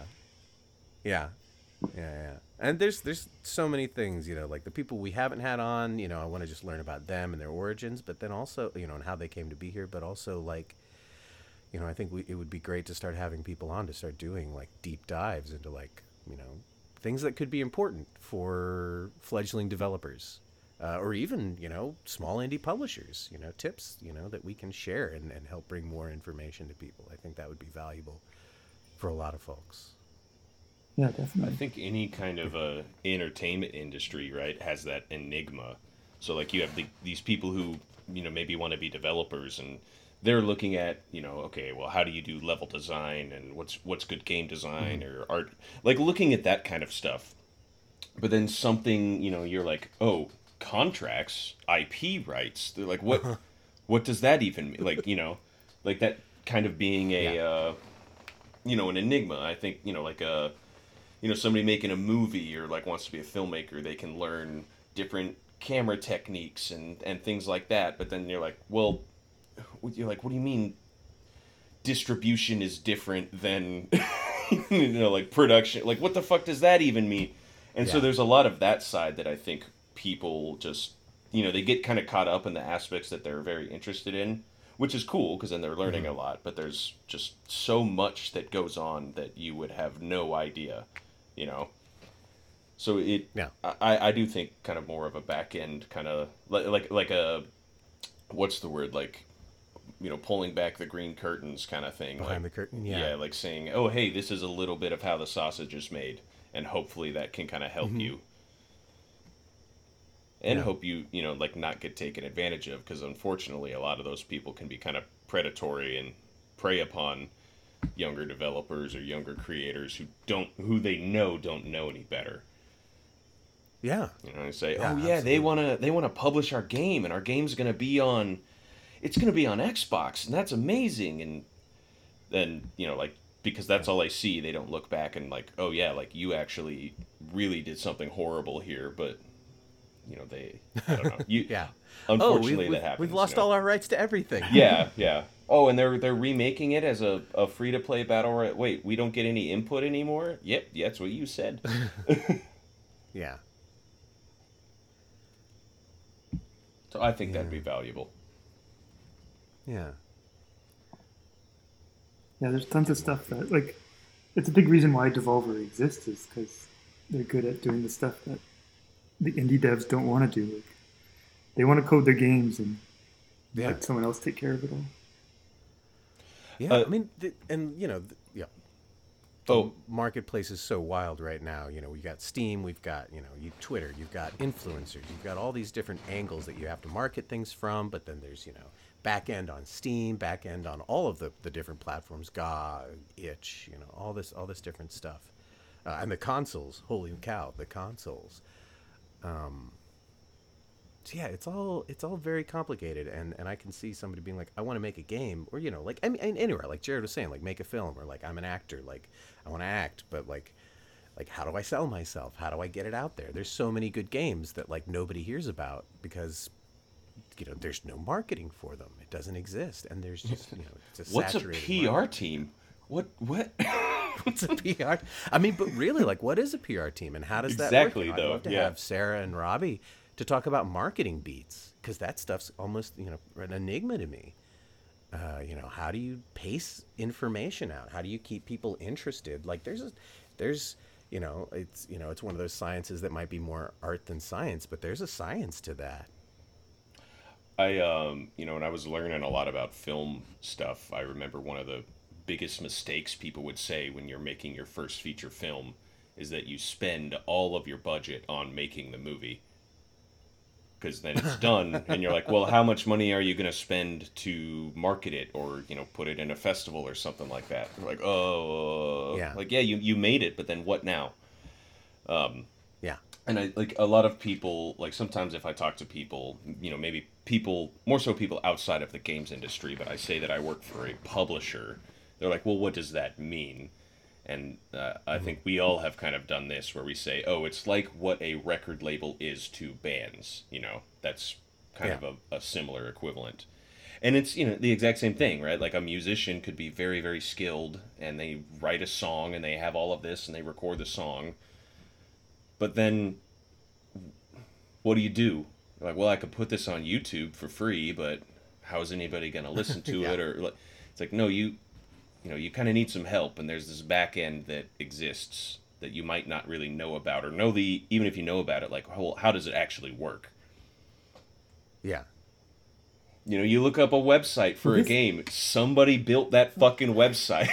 yeah, yeah, yeah. And there's, there's so many things, you know, like the people we haven't had on. You know, I want to just learn about them and their origins, but then also, you know, and how they came to be here, but also like. You know, I think we, it would be great to start having people on to start doing like deep dives into like, you know, things that could be important for fledgling developers uh, or even you know small indie publishers you know tips you know that we can share and, and help bring more information to people i think that would be valuable for a lot of folks Yeah, definitely. I think any kind of a entertainment industry, right, has that enigma. So like you have the, these people who you know maybe want to be developers and they're looking at you know okay well how do you do level design and what's what's good game design or art? Like looking at that kind of stuff. But then something you know you're like oh contracts ip rights. They're like what what does that even mean? Like you know like that kind of being a Yeah. uh, you know an enigma. I think you know like a you know somebody making a movie or like wants to be a filmmaker they can learn different camera techniques and and things like that. But then you're like well you're like what do you mean distribution is different than [laughs] you know like production? Like what the fuck does that even mean? And so there's a lot of that side that i think people just you know they get kind of caught up in the aspects that they're very interested in which is cool because then they're learning mm-hmm. a lot but there's just so much that goes on that you would have no idea you know? So it yeah. I i do think kind of more of a back end kind of like like like a what's the word like you know pulling back the green curtains kind of thing behind like, the curtain yeah yeah like saying oh hey this is a little bit of how the sausage is made and hopefully that can kind of help mm-hmm. you and yeah. hope you you know like not get taken advantage of because unfortunately a lot of those people can be kind of predatory and prey upon younger developers or younger creators who don't who they know don't know any better yeah you know and say yeah, oh yeah absolutely. they want to they want to publish our game and our game's going to be on it's going to be on xbox and that's amazing and then you know like because that's all i see they don't look back and like oh yeah like you actually really did something horrible here but you know they I don't know. You, [laughs] yeah. [laughs] Oh, unfortunately, oh, we, that happens. We've lost you know? all our rights to everything. yeah, [laughs] yeah. Oh, and they're they're remaking it as a, a free to play battle royale. Wait, we don't get any input anymore. Yep, yeah, that's what you said. yeah. So I think yeah. that'd be valuable. Yeah. Yeah, there's tons of stuff that like. It's a big reason why Devolver exists is because they're good at doing the stuff that the indie devs don't want to do. Like, they want to code their games and yeah. let someone else take care of it all. Yeah, uh, I mean, the, and you know, the, yeah. Oh, marketplace is so wild right now. You know, we got Steam, we've got you know, you Twitter, you've got influencers, you've got all these different angles that you have to market things from. But then there's you know, back end on Steam, back end on all of the the different platforms, GOG, Itch, you know, all this all this different stuff, uh, and the consoles. Holy cow, the consoles. Um, so yeah, it's all it's all very complicated, and and I can see somebody being like, I want to make a game, or you know, like I mean, anywhere, like Jared was saying, like make a film, or like I'm an actor, like I want to act, but like like how do I sell myself? How do I get it out there? There's so many good games that like nobody hears about because you know there's no marketing for them. It doesn't exist, and there's just you know it's a what's a PR market. team? What what? [laughs] what's a PR? I mean, but really, like, what is a PR team, and how does that exactly work? though? I'd love to yeah. have Sarah and Robbie to talk about marketing beats because that stuff's almost you know an enigma to me. Uh, you know, how do you pace information out? How do you keep people interested? Like, there's a, there's you know, it's you know, it's one of those sciences that might be more art than science, but there's a science to that. I um, you know, when I was learning a lot about film stuff, I remember one of the biggest mistakes people would say when you're making your first feature film is that you spend all of your budget on making the movie. Because then it's [laughs] done and you're like well how much money are you going to spend to market it or you know put it in a festival or something like that? You're like oh yeah. like yeah you, you made it but then what now? Um, and i like a lot of people like sometimes if i talk to people you know maybe people more so people outside of the games industry but i say that i work for a publisher they're like, well, what does that mean? And uh, I think we all have kind of done this where we say, oh, it's like what a record label is to bands. You know, that's kind yeah. of a, a similar equivalent. And it's, you know, the exact same thing, right? Like a musician could be very, very skilled and they write a song and they have all of this and they record the song. But then what do you do? You're like, well, I could put this on YouTube for free, but how is anybody going [laughs] to listen to yeah. it? Or like, it's like, no, you you know you kind of need some help and there's this back end that exists that you might not really know about or know the even if you know about it like well, how does it actually work yeah you know you look up a website for a game somebody built that fucking website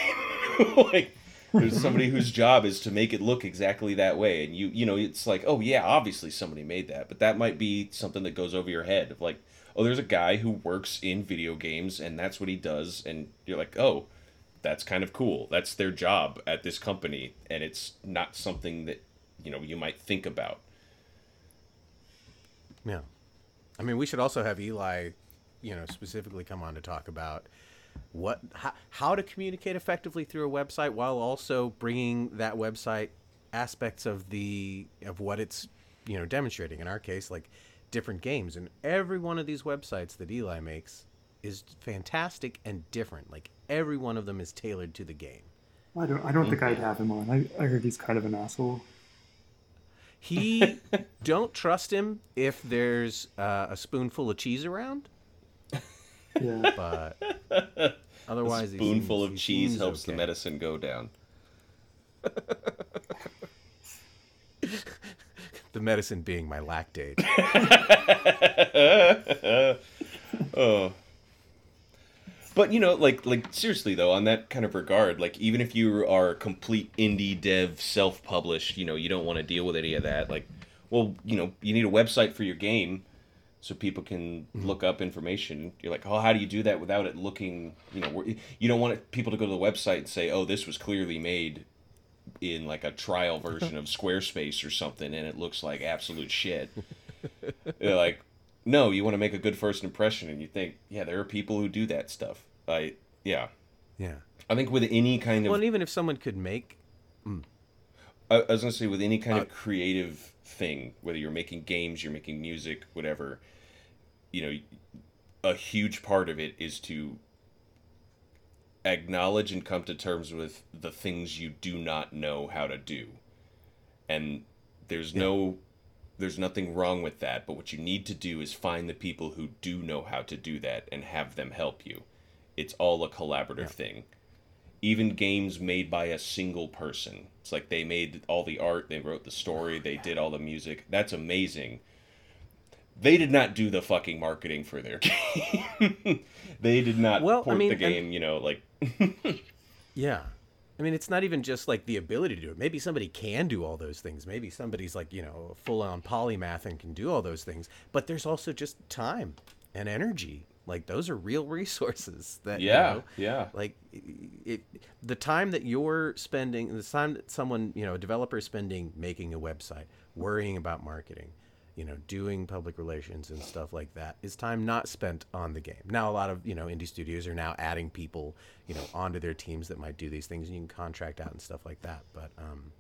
[laughs] like there's somebody whose job is to make it look exactly that way and you you know it's like oh yeah obviously somebody made that but that might be something that goes over your head of like oh there's a guy who works in video games and that's what he does and you're like oh that's kind of cool. That's their job at this company, and it's not something that you know you might think about. Yeah, I mean, we should also have Eli, you know, specifically come on to talk about what how, how to communicate effectively through a website while also bringing that website aspects of the of what it's you know demonstrating. In our case, like different games, and every one of these websites that Eli makes is fantastic and different. Like every one of them is tailored to the game. I don't. I don't think I'd have him on. I, I heard he's kind of an asshole. He [laughs] don't trust him if there's uh, a spoonful of cheese around, Yeah. [laughs] but otherwise, a spoonful seems- of he cheese seems helps the medicine go down. [laughs] The medicine being my Lactaid. [laughs] oh. But you know, like like seriously though, on that kind of regard, like even if you are a complete indie dev, self-published, you know, you don't want to deal with any of that. Like, well, you know, you need a website for your game, so people can look up information. You're like, oh, how do you do that without it looking? You know, you don't want it, people to go to the website and say, oh, this was clearly made in like a trial version of Squarespace or something, and it looks like absolute shit. [laughs] They're like, no, you want to make a good first impression, and you think, yeah, there are people who do that stuff. I, yeah, Yeah. I think with any kind of, Well, even if someone could make, I, I was gonna say with any kind Uh, of creative thing, whether you're making games, you're making music, whatever, you know, a huge part of it is to acknowledge and come to terms with the things you do not know how to do, and there's no there's nothing wrong with that but what you need to do is find the people who do know how to do that and have them help you. It's all a collaborative thing. Even games made by a single person it's like they made all the art they wrote the story oh, they did all the music that's amazing they did not do the fucking marketing for their [laughs] game they did not Well, I port mean, the and- game you know like yeah. I mean, it's not even just like the ability to do it. Maybe somebody can do all those things. Maybe somebody's like, you know, full on polymath and can do all those things. But there's also just time and energy. Like those are real [laughs] resources that, you yeah know, yeah like it, the time that you're spending the time that someone you know a developer is spending making a website worrying about marketing you know doing public relations and stuff like that is time not spent on the game. Now a lot of you know indie studios are now adding people you know onto their teams that might do these things and you can contract out and stuff like that. But um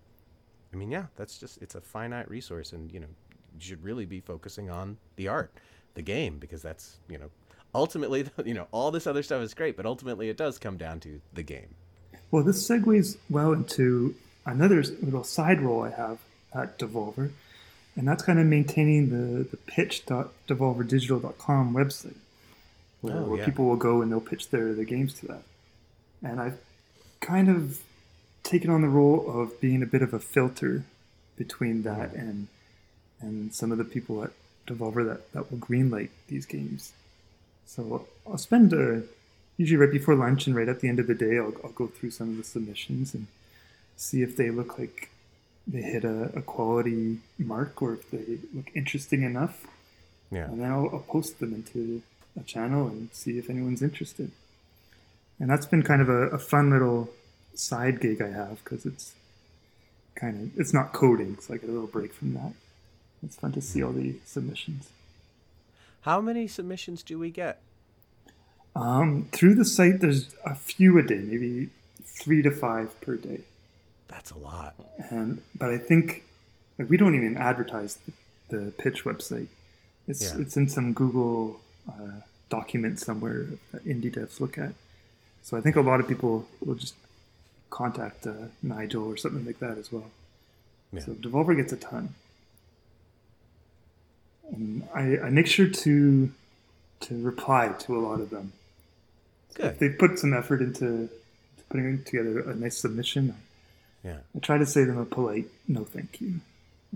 i mean yeah that's just it's a finite resource and you know you should really be focusing on the art the game because that's you know ultimately [laughs] you know all this other stuff is great but ultimately it does come down to the game. Well, this segues well into another little side role I have at Devolver, and that's kind of maintaining the, the pitch.devolverdigital.com website, where, Oh, where yeah. people will go and they'll pitch their, their games to that. And I've kind of taken on the role of being a bit of a filter between that and and some of the people at Devolver that, that will greenlight these games. So I'll spend uh, usually right before lunch and right at the end of the day, I'll, I'll go through some of the submissions and see if they look like they hit a, a quality mark or if they look interesting enough. yeah And then I'll, I'll post them into a channel and see if anyone's interested. And that's been kind of a, a fun little side gig I have because it's kind of it's not coding, so I get a little break from that. It's fun to see all the submissions. how many submissions do we get Um, through the site, there's a few a day, maybe three to five per day. That's a lot And but I think like, we don't even advertise the, the pitch website. It's Yeah. it's in some Google uh, document somewhere that indie devs look at. So I think a lot of people will just contact uh, Nigel or something like that as well. Yeah. So Devolver gets a ton. And I, I make sure to to reply to a lot of them. good If they put some effort into putting together a nice submission, yeah I try to say them a polite no thank you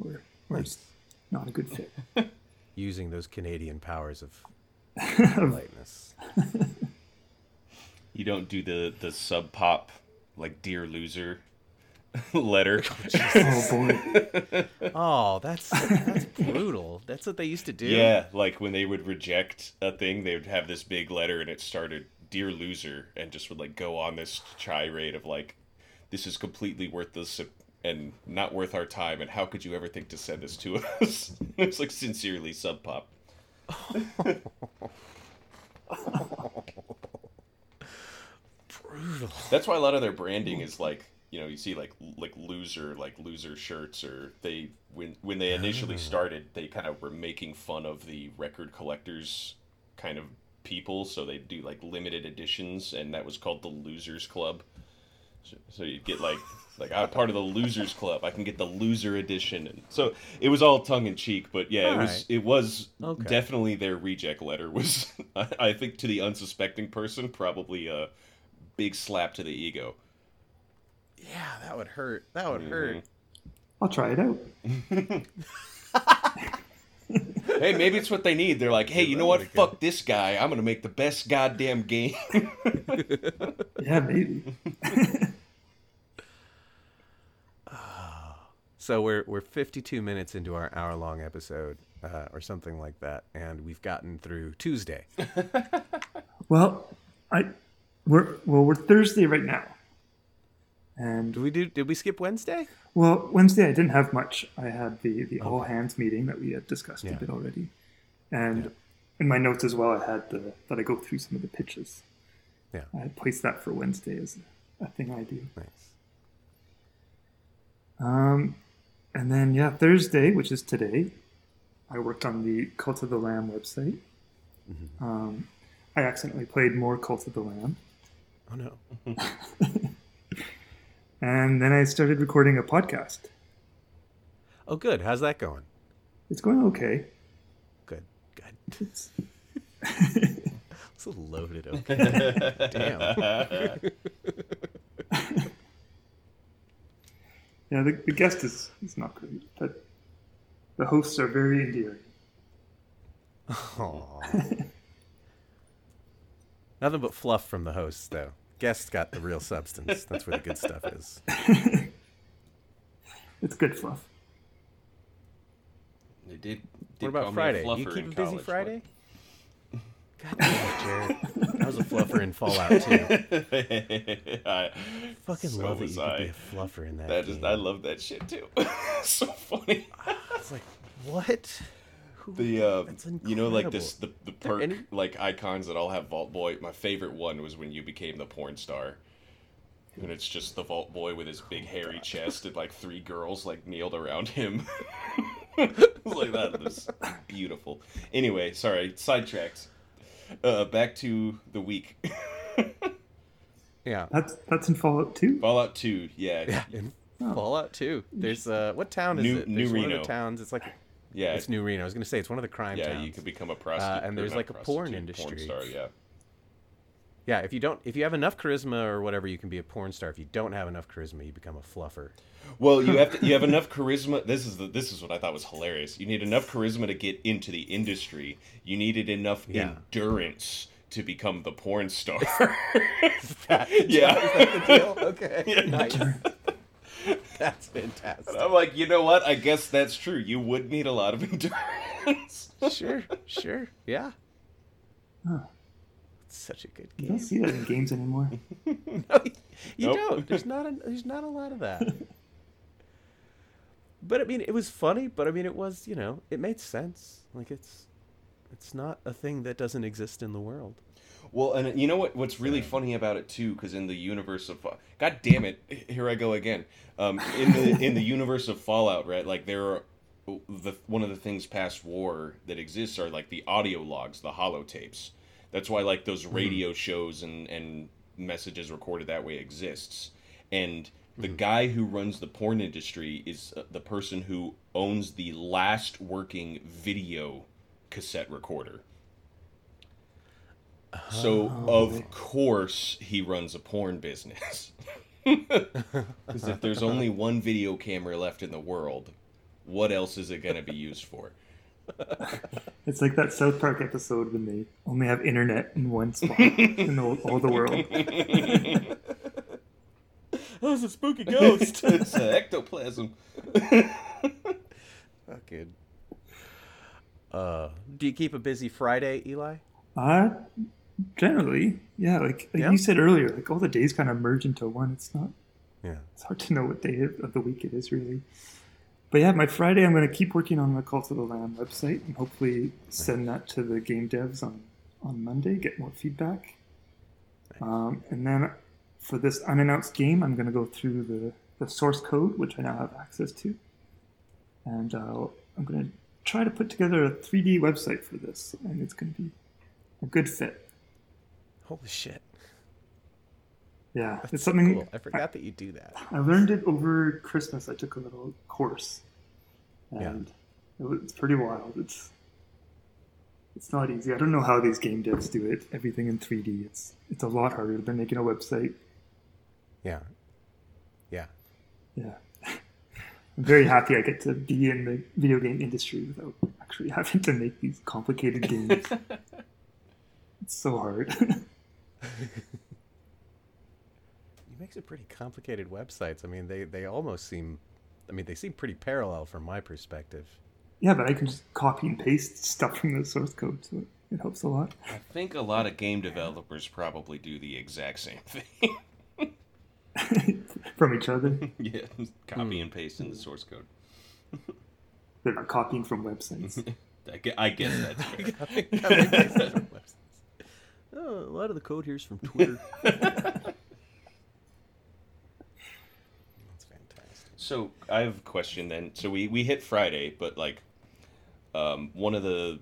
or, or Nice. it's not a good fit. [laughs] using those canadian powers of oh [laughs] politeness You don't do the the sub pop like dear loser [laughs] letter. Oh, oh, boy. oh that's that's brutal that's what they used to do yeah, like when they would reject a thing, they would have this big letter and it started dear loser and just would like go on this tirade of like this is completely worthless and not worth our time and how could you ever think to send this to [laughs] us? it's like sincerely sub pop. brutal That's why a lot of their branding is like you know you see like like loser like loser shirts or they when when they initially ah. started they kind of were making fun of the record collectors kind of people so they do like limited editions and that was called the losers club So you get like like I'm part of the losers club. I can get the loser edition, and so it was all tongue in cheek. But yeah, it was Alright. it was Okay. definitely their reject letter was. [laughs] I, I think to the unsuspecting person, probably a big slap to the ego. Yeah, that would hurt. That would Mhm. hurt. I'll try it out. [laughs] Hey, maybe it's what they need. They're like, hey, you know what? would've Fuck this guy. I'm gonna make the best goddamn game. [laughs] Yeah, maybe. So we're we're 52 minutes into our hour long episode, uh, or something like that, and we've gotten through Tuesday. [laughs] Well, I we're well we're Thursday right now, and Did we do? Did we skip Wednesday? well Wednesday I didn't have much. I had the the all hands meeting that we had discussed Yeah. a bit already, and in my notes as well I had the that I go through some of the pitches. Yeah. I had placed that for Wednesday as a, a thing I do. Nice. Um, and then yeah, Thursday, which is today, I worked on the Cult of the Lamb website. Um, I accidentally played more Cult of the Lamb, Oh no. [laughs] and then I started recording a podcast. Oh, good. How's that going? It's going okay. Good. Good. It's [laughs] It's loaded. [laughs] Okay. Damn. Yeah, the, the guest is is not great, but the hosts are very endearing. Aw. [laughs] Nothing but fluff from the hosts, though. Guests got the real substance. That's where the good stuff is. [laughs] It's good fluff. They did. What did about call me a Friday? You keep a busy college, Friday? God damn it, Jared. [laughs] I was a fluffer in Fallout too. [laughs] I Fucking so love that was you could I. be a fluffer in that. That game. is, I love that shit too. [laughs] so funny. It's like what? Who- The uh, That's you know like this the the perk any- like icons that all have Vault Boy. My favorite one was when you became the porn star. And it's just the Vault Boy with his big hairy chest and like three girls like kneeled around him. [laughs] Like that was beautiful. Anyway, sorry, sidetracked. Uh, back to the week. Yeah. That's that's in Fallout 2. Fallout Two, yeah, Yeah. In Oh. Fallout 2. There's uh what town is New- it? New There's one of Reno. the towns. It's like yeah, it's New Reno. I was gonna say it's one of the crime yeah. towns. You could become a prostitute, and there's like a porn industry. Porn star, yeah. Yeah, if you don't if you have enough charisma or whatever, you can be a porn star. If you don't have enough charisma, you become a fluffer. Well, you have to, you have [laughs] enough charisma. This is the, this is what I thought was hilarious. You need enough charisma to get into the industry. You needed enough Yeah. endurance to become the porn star. [laughs] [laughs] yeah. Yeah. Is that the deal? Okay. Yeah. Nice. That's fantastic. I'm like, you know what? I guess that's true. You would need a lot of endurance. Sure, sure. Yeah. Huh. It's such a good You game. don't see that in games anymore. [laughs] No, you Nope. don't. There's [laughs] not a there's not a lot of that. but I mean, it was funny. But I mean, it was you know, it made sense. Like it's it's not a thing that doesn't exist in the world. Well, and you know what? What's really funny about it too, because in the universe of God damn it, here I go again. Um, in the in the universe of Fallout, right? Like there are the one of the things past war that exists are like the audio logs, the holotapes. That's why like those radio shows and and messages recorded that way exists. And the guy who runs the porn industry is uh, the person who owns the last working video cassette recorder. So of course he runs a porn business. [laughs] Because if there's only one video camera left in the world, what else is it going to be used for? It's like that South Park episode when they only have internet in one spot in the, all the world. [laughs] That was a spooky ghost. [laughs] it's an ectoplasm. [laughs] Fucking. Uh, do you keep a busy Friday, Eli? Uh, generally, yeah. Like, like Yeah? you said earlier, like all the days kind of merge into one. It's not. Yeah. It's hard to know what day of the week it is really. But yeah, my Friday, I'm going to keep working on the Cult of the Lamb website and hopefully send that to the game devs on on Monday. Get more feedback. Um, and then for this unannounced game, I'm going to go through the, the source code, which I now have access to, and uh, I'm going to try to put together a 3D website for this, and it's going to be a good fit. Holy shit. Yeah, That's it's so something cool. I forgot that you do that. I learned it over Christmas. I took a little course. And it was, it's pretty wild. It's it's not easy. I don't know how these game devs do it. Everything in 3D. It's it's a lot harder than making a website. Yeah. Yeah. Yeah, [laughs] I'm very happy I get to be in the video game industry without actually [laughs] having to make these complicated [laughs] games. it's so hard. He makes it pretty complicated websites. I mean, they, they almost seem, I mean, they seem pretty parallel from my perspective. yeah, but I can just copy and paste stuff from the source code, so it, it helps a lot. I think a lot of game developers probably do the exact same thing. [laughs] from each other. [laughs] yeah, copy hmm. and paste in the source code. They're not copying from websites. [laughs] I gue- I guess that's fair. Copy- copy and paste that. Oh, a lot of the code here is from Twitter. That's fantastic. So I have a question then. So we we hit Friday, but like, um, one of the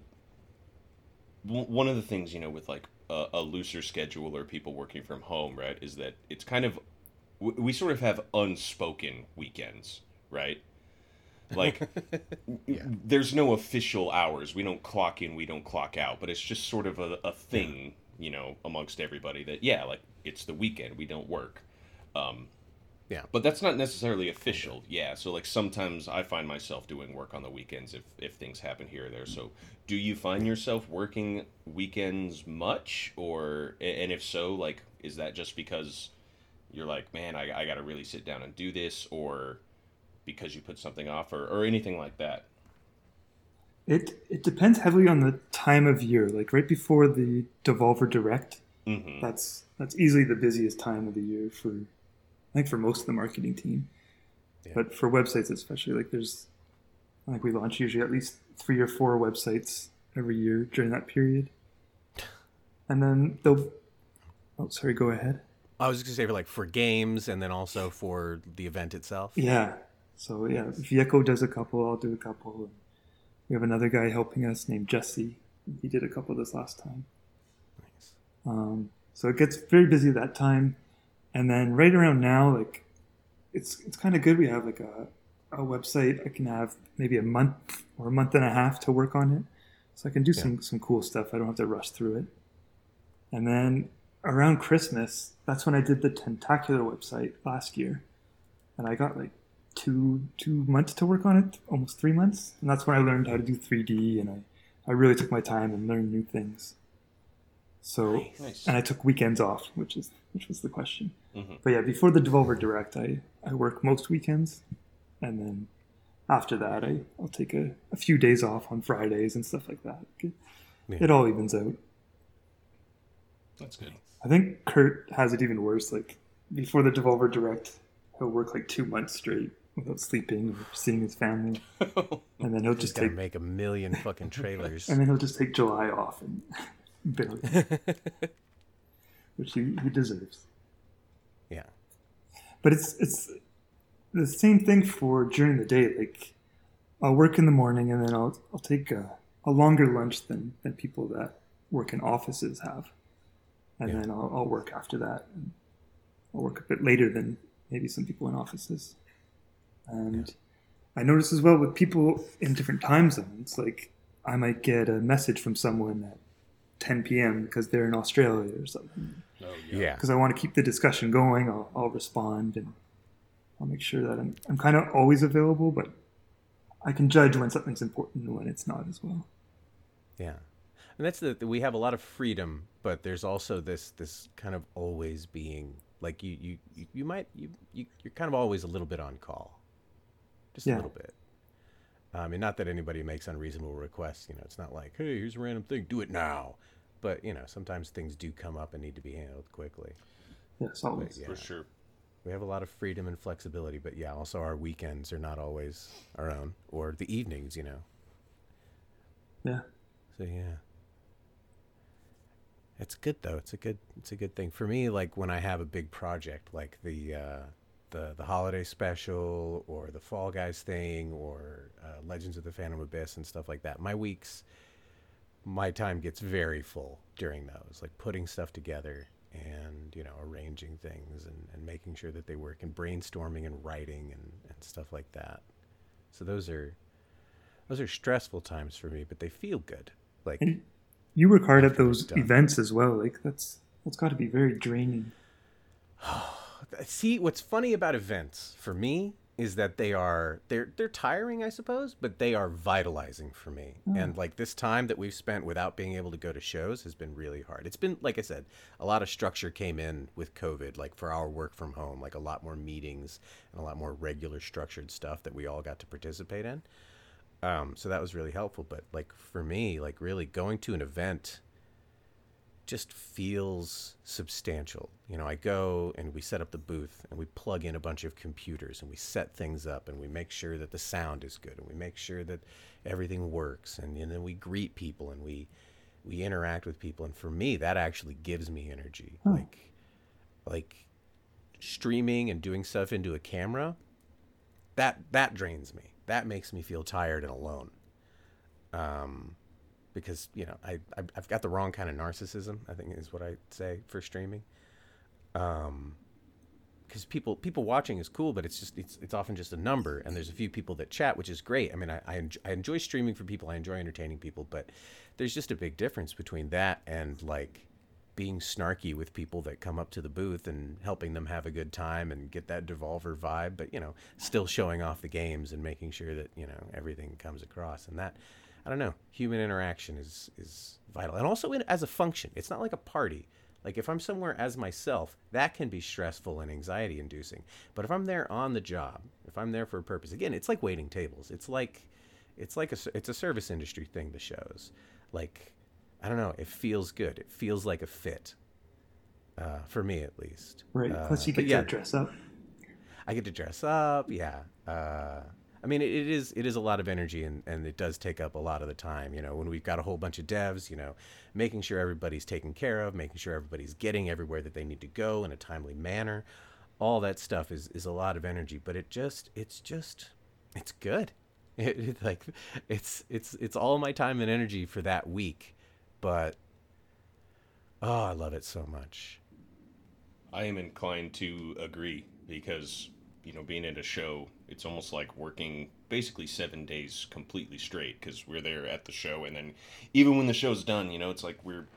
one of the things you know with like a, a looser schedule or people working from home, right, is that it's kind of we sort of have unspoken weekends, right? Like, [laughs] Yeah. there's no official hours. We don't clock in, we don't clock out, but it's just sort of a, a thing, you know, amongst everybody that yeah, like it's the weekend, we don't work. Um, Yeah. but that's not necessarily official. Yeah. So like sometimes I find myself doing work on the weekends if if things happen here or there. So do you find yourself working weekends much or and if so like is that just because you're like, man, I, I got to really sit down and do this or because you put something off or, or anything like that? It it depends heavily on the time of year. Like right before the Devolver Direct, Mm-hmm. that's that's easily the busiest time of the year for I think for most of the marketing team. Yeah. But for websites especially, like there's like we launch usually at least three or four websites every year during that period. And then they'll oh sorry, go ahead. I was just gonna say for like for games and then also for the event itself. Yeah. So yeah, Vieco does a couple, I'll do a couple. We have another guy helping us named Jesse. He did a couple this last time. Nice. Um, so it gets very busy that time, and then right around now, like it's it's kind of good. We have like a a website. I can have maybe a month or a month and a half to work on it, so I can do some some cool stuff. I don't have to rush through it. And then around Christmas, that's when I did the Tentacular website last year, and I got like two two months to work on it, almost three months, and that's when I learned how to do 3D, and I I really took my time and learned new things. So Nice. and I took weekends off, which is which was the question. Mhm. But yeah, before the Devolver Direct, I I work most weekends, and then after that, I I'll take a, a few days off on Fridays and stuff like that. It, Yeah. it all evens out. That's good. I think Kurt has it even worse. Like before the Devolver Direct, he'll work like two months straight without sleeping or seeing his family, [laughs] and then he'll Just just take make a million fucking trailers. [laughs] and then he'll just take July off and barely, [laughs] which he, he deserves. yeah. But it's it's the same thing for during the day. Like I'll work in the morning and then I'll I'll take a, a longer lunch than than people that work in offices have, and Yeah. then I'll, I'll work after that. And I'll work a bit later than maybe some people in offices. And I notice as well with people in different time zones, like I might get a message from someone at 10 p.m. because they're in Australia or something Oh, Yeah. because I want to keep the discussion going. I'll, I'll respond and I'll make sure that I'm, I'm kind of always available, but I can judge when something's important and when it's not as well. Yeah, and that's the we have a lot of freedom, but there's also this this kind of always being like you you you, you might you, you you're kind of always a little bit on call, just Yeah. a little bit. I mean, not that anybody makes unreasonable requests. You know, it's not like, hey, here's a random thing, do it now. But you know, sometimes things do come up and need to be handled quickly. Yes, always. yeah. For sure. We have a lot of freedom and flexibility, but yeah, also our weekends are not always our own, or the evenings. You know, Yeah. So yeah. It's good though. It's a good it's a good thing. For me, like when I have a big project like the uh the the holiday special or the Fall Guys thing or uh, Legends of the Phantom Abyss and stuff like that. My weeks my time gets very full during those, like putting stuff together and you know arranging things and, and making sure that they work and brainstorming and writing and, and stuff like that. So those are those are stressful times for me, but they feel good. Like And you work hard at those events as well. Like that's that's got to be very draining. [sighs] [sighs] see what's funny about events for me is that they are they're they're tiring i suppose but they are vitalizing for me. And like this time that we've spent without being able to go to shows has been really hard. It's been like i said a lot of structure came in with covid like for our work from home like a lot more meetings and a lot more regular structured stuff that we all got to participate in. Um, so that was really helpful. But like for me like really going to an event just feels substantial. You know, I go and we set up the booth and we plug in a bunch of computers and we set things up and we make sure that the sound is good and we make sure that everything works and, and then we greet people and we we interact with people and for me that actually gives me energy. Like like streaming and doing stuff into a camera that that drains me. That makes me feel tired and alone. Um because you know I I've got the wrong kind of narcissism. I think is what I say for streaming. Um, because people people watching is cool, but it's just it's it's often just a number, and there's a few people that chat, which is great. I mean, I I enjoy, I enjoy streaming for people, I enjoy entertaining people, but there's just a big difference between that and like being snarky with people that come up to the booth and helping them have a good time and get that devolver vibe, but you know, still showing off the games and making sure that you know everything comes across, and that I don't know. Human interaction is is vital, and also in, as a function. It's not like a party. Like if I'm somewhere as myself, that can be stressful and anxiety inducing. But if I'm there on the job, if I'm there for a purpose, again, it's like waiting tables. It's like it's like a it's a service industry thing. The shows, like I don't know, it feels good. It feels like a fit. Uh, for me, at least. Right. Uh, Plus, you get yeah, to dress up. I get to dress up. Yeah. Uh, I mean, it, is it is a lot of energy, and, and it does take up a lot of the time. You know, when we've got a whole bunch of devs, you know, making sure everybody's taken care of, making sure everybody's getting everywhere that they need to go in a timely manner, all that stuff is is a lot of energy. But it just it's just it's good. [laughs] It, it like it's it's it's all my time and energy for that week, but oh, I love it so much. I am inclined to agree because you know being at a show, it's almost like working basically seven days completely straight because we're there at the show, and then even when the show's done, you know, it's like we're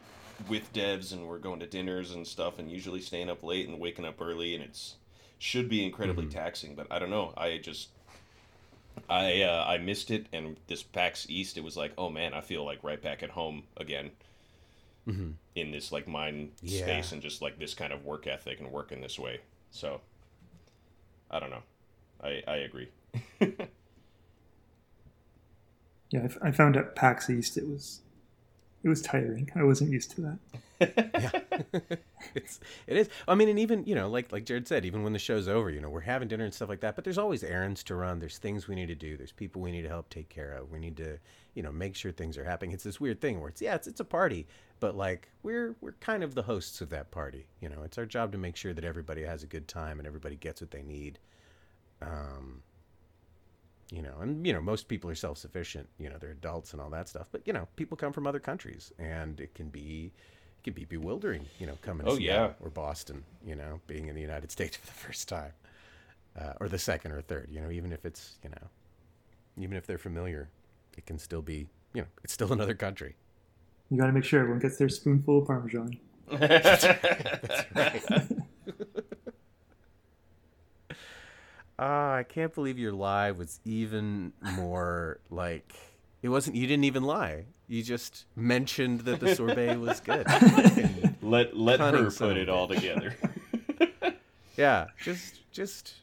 with devs and we're going to dinners and stuff, and usually staying up late and waking up early, and it's should be incredibly taxing. But I don't know. I just I uh, I missed it, and this PAX East, it was like, oh man, I feel like right back at home again in this like mind Yeah. space and just like this kind of work ethic and working this way. So I don't know. I I agree. [laughs] Yeah, I, f- I found at PAX East it was it was tiring. I wasn't used to that. [laughs] yeah [laughs] it's it is i mean and even you know like like jared said even when the show's over you know we're having dinner and stuff like that but there's always errands to run there's things we need to do there's people we need to help take care of we need to you know make sure things are happening. It's this weird thing where it's yeah it's, it's a party but like we're we're kind of the hosts of that party you know? It's our job to make sure that everybody has a good time and everybody gets what they need um you know? And you know most people are self-sufficient you know they're adults and all that stuff but you know people come from other countries and it can be it can be bewildering you know coming to Oh, Seattle yeah. or boston you know being in the united states [laughs] for the first time uh, or the second or third you know even if it's you know even if they're familiar it can still be you know it's still [laughs] another country You got to make sure everyone gets their spoonful of Parmesan. [laughs] Ah, I can't believe your lie was even more like it wasn't. You didn't even lie. You just mentioned that the sorbet was good. [laughs] Let let her put of it all together. yeah, just just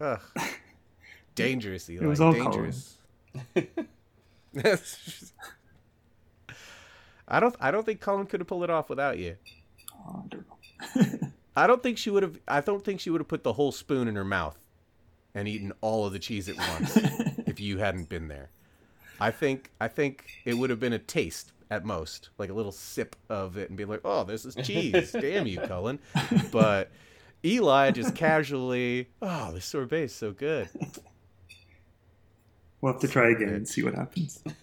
ugh. dangerous, Eli. was all dangerous. [laughs] I don't. I don't think Cullen could have pulled it off without you. Oh, I don't know. I don't think she would have. I don't think she would have put the whole spoon in her mouth and eaten all of the cheese at once [laughs] if you hadn't been there. I think. I think it would have been a taste at most, like a little sip of it, and be like, "Oh, this is cheese. Damn you, Cullen." [laughs] But Eli just casually, "Oh, this sorbet is so good." We'll have to try again and see what happens. [laughs]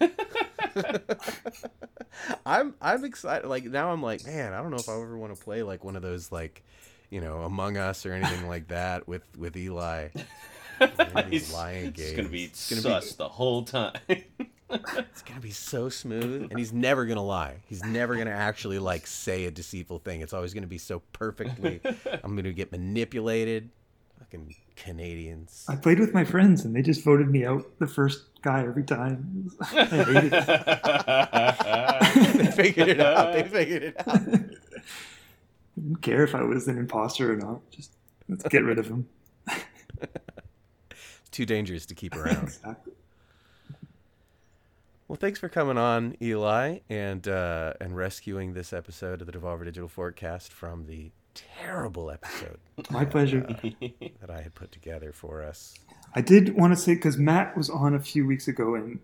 I'm I'm excited. Like now, I'm like, man, I don't know if I ever want to play like one of those like, you know, Among Us or anything [laughs] like that with with Eli. [laughs] He's lying games. It's gonna be it's gonna sus be, the whole time. it's gonna be so smooth, and he's never gonna lie. He's never gonna actually like say a deceitful thing. It's always gonna be so perfectly. I'm gonna get manipulated. Fucking Canadians. I played with my friends, and they just voted me out the first guy every time. [laughs] I hated it. they figured it out. They figured it out. I [laughs] didn't care if I was an imposter or not. Just let's get rid of him. [laughs] Too dangerous to keep around. exactly. Well, thanks for coming on, Eli, and uh, and rescuing this episode of the Devolver Digital Forecast from the terrible episode. [laughs] My pleasure. Uh, that I had put together for us. I did want to say because Matt was on a few weeks ago, and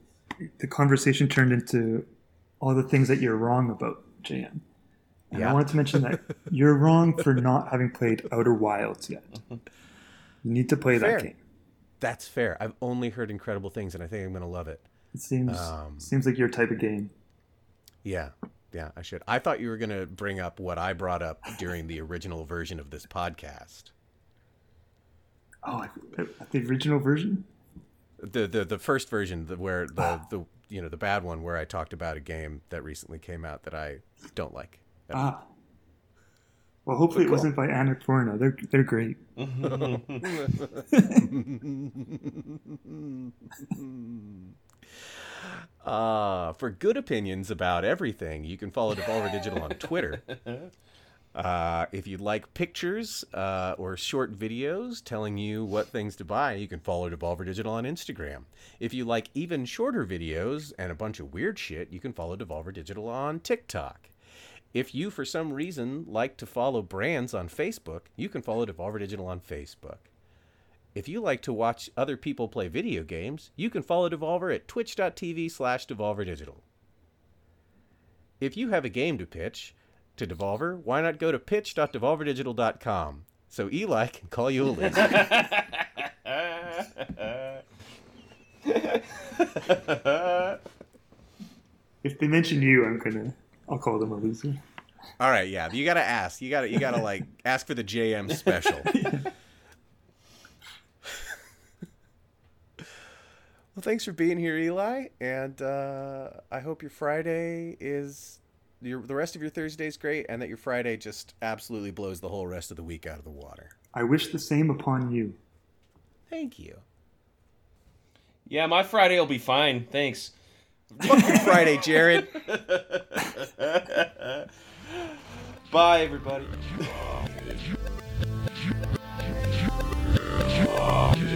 the conversation turned into all the things that you're wrong about, JM. And yeah. I wanted to mention that [laughs] you're wrong for not having played Outer Wilds yet. You need to play fair. that game. That's fair. I've only heard incredible things, and I think I'm going to love it. It seems um, seems like your type of game. Yeah, yeah, I should. I thought you were going to bring up what I brought up during the original version of this podcast. Oh, the original version. The the the first version, the, where the ah. the you know the bad one, where I talked about a game that recently came out that I don't like. Ah. Well, hopefully cool. it wasn't by Annapurna. They're they're great. [laughs] [laughs] [laughs] Uh, for good opinions about everything, you can follow Devolver Digital on Twitter. [laughs] Uh, if you'd like pictures uh, or short videos telling you what things to buy, you can follow Devolver Digital on Instagram. If you like even shorter videos and a bunch of weird shit, you can follow Devolver Digital on TikTok. If you, for some reason, like to follow brands on Facebook, you can follow Devolver Digital on Facebook. If you like to watch other people play video games, you can follow Devolver at twitch.tv slash devolverdigital. If you have a game to pitch to Devolver, why not go to pitch.devolverdigital.com so Eli can call you a loser? [laughs] if they mention you, I'm gonna I'll call them a loser. All right, yeah, you gotta ask. You gotta you gotta like ask for the JM special. [laughs] Well, thanks for being here, Eli, and uh, I hope your Friday is your the rest of your Thursday is great, and that your Friday just absolutely blows the whole rest of the week out of the water. I wish the same upon you. Thank you. Yeah, my Friday will be fine. Thanks. Friday, Jared. [laughs] Bye, everybody. [laughs]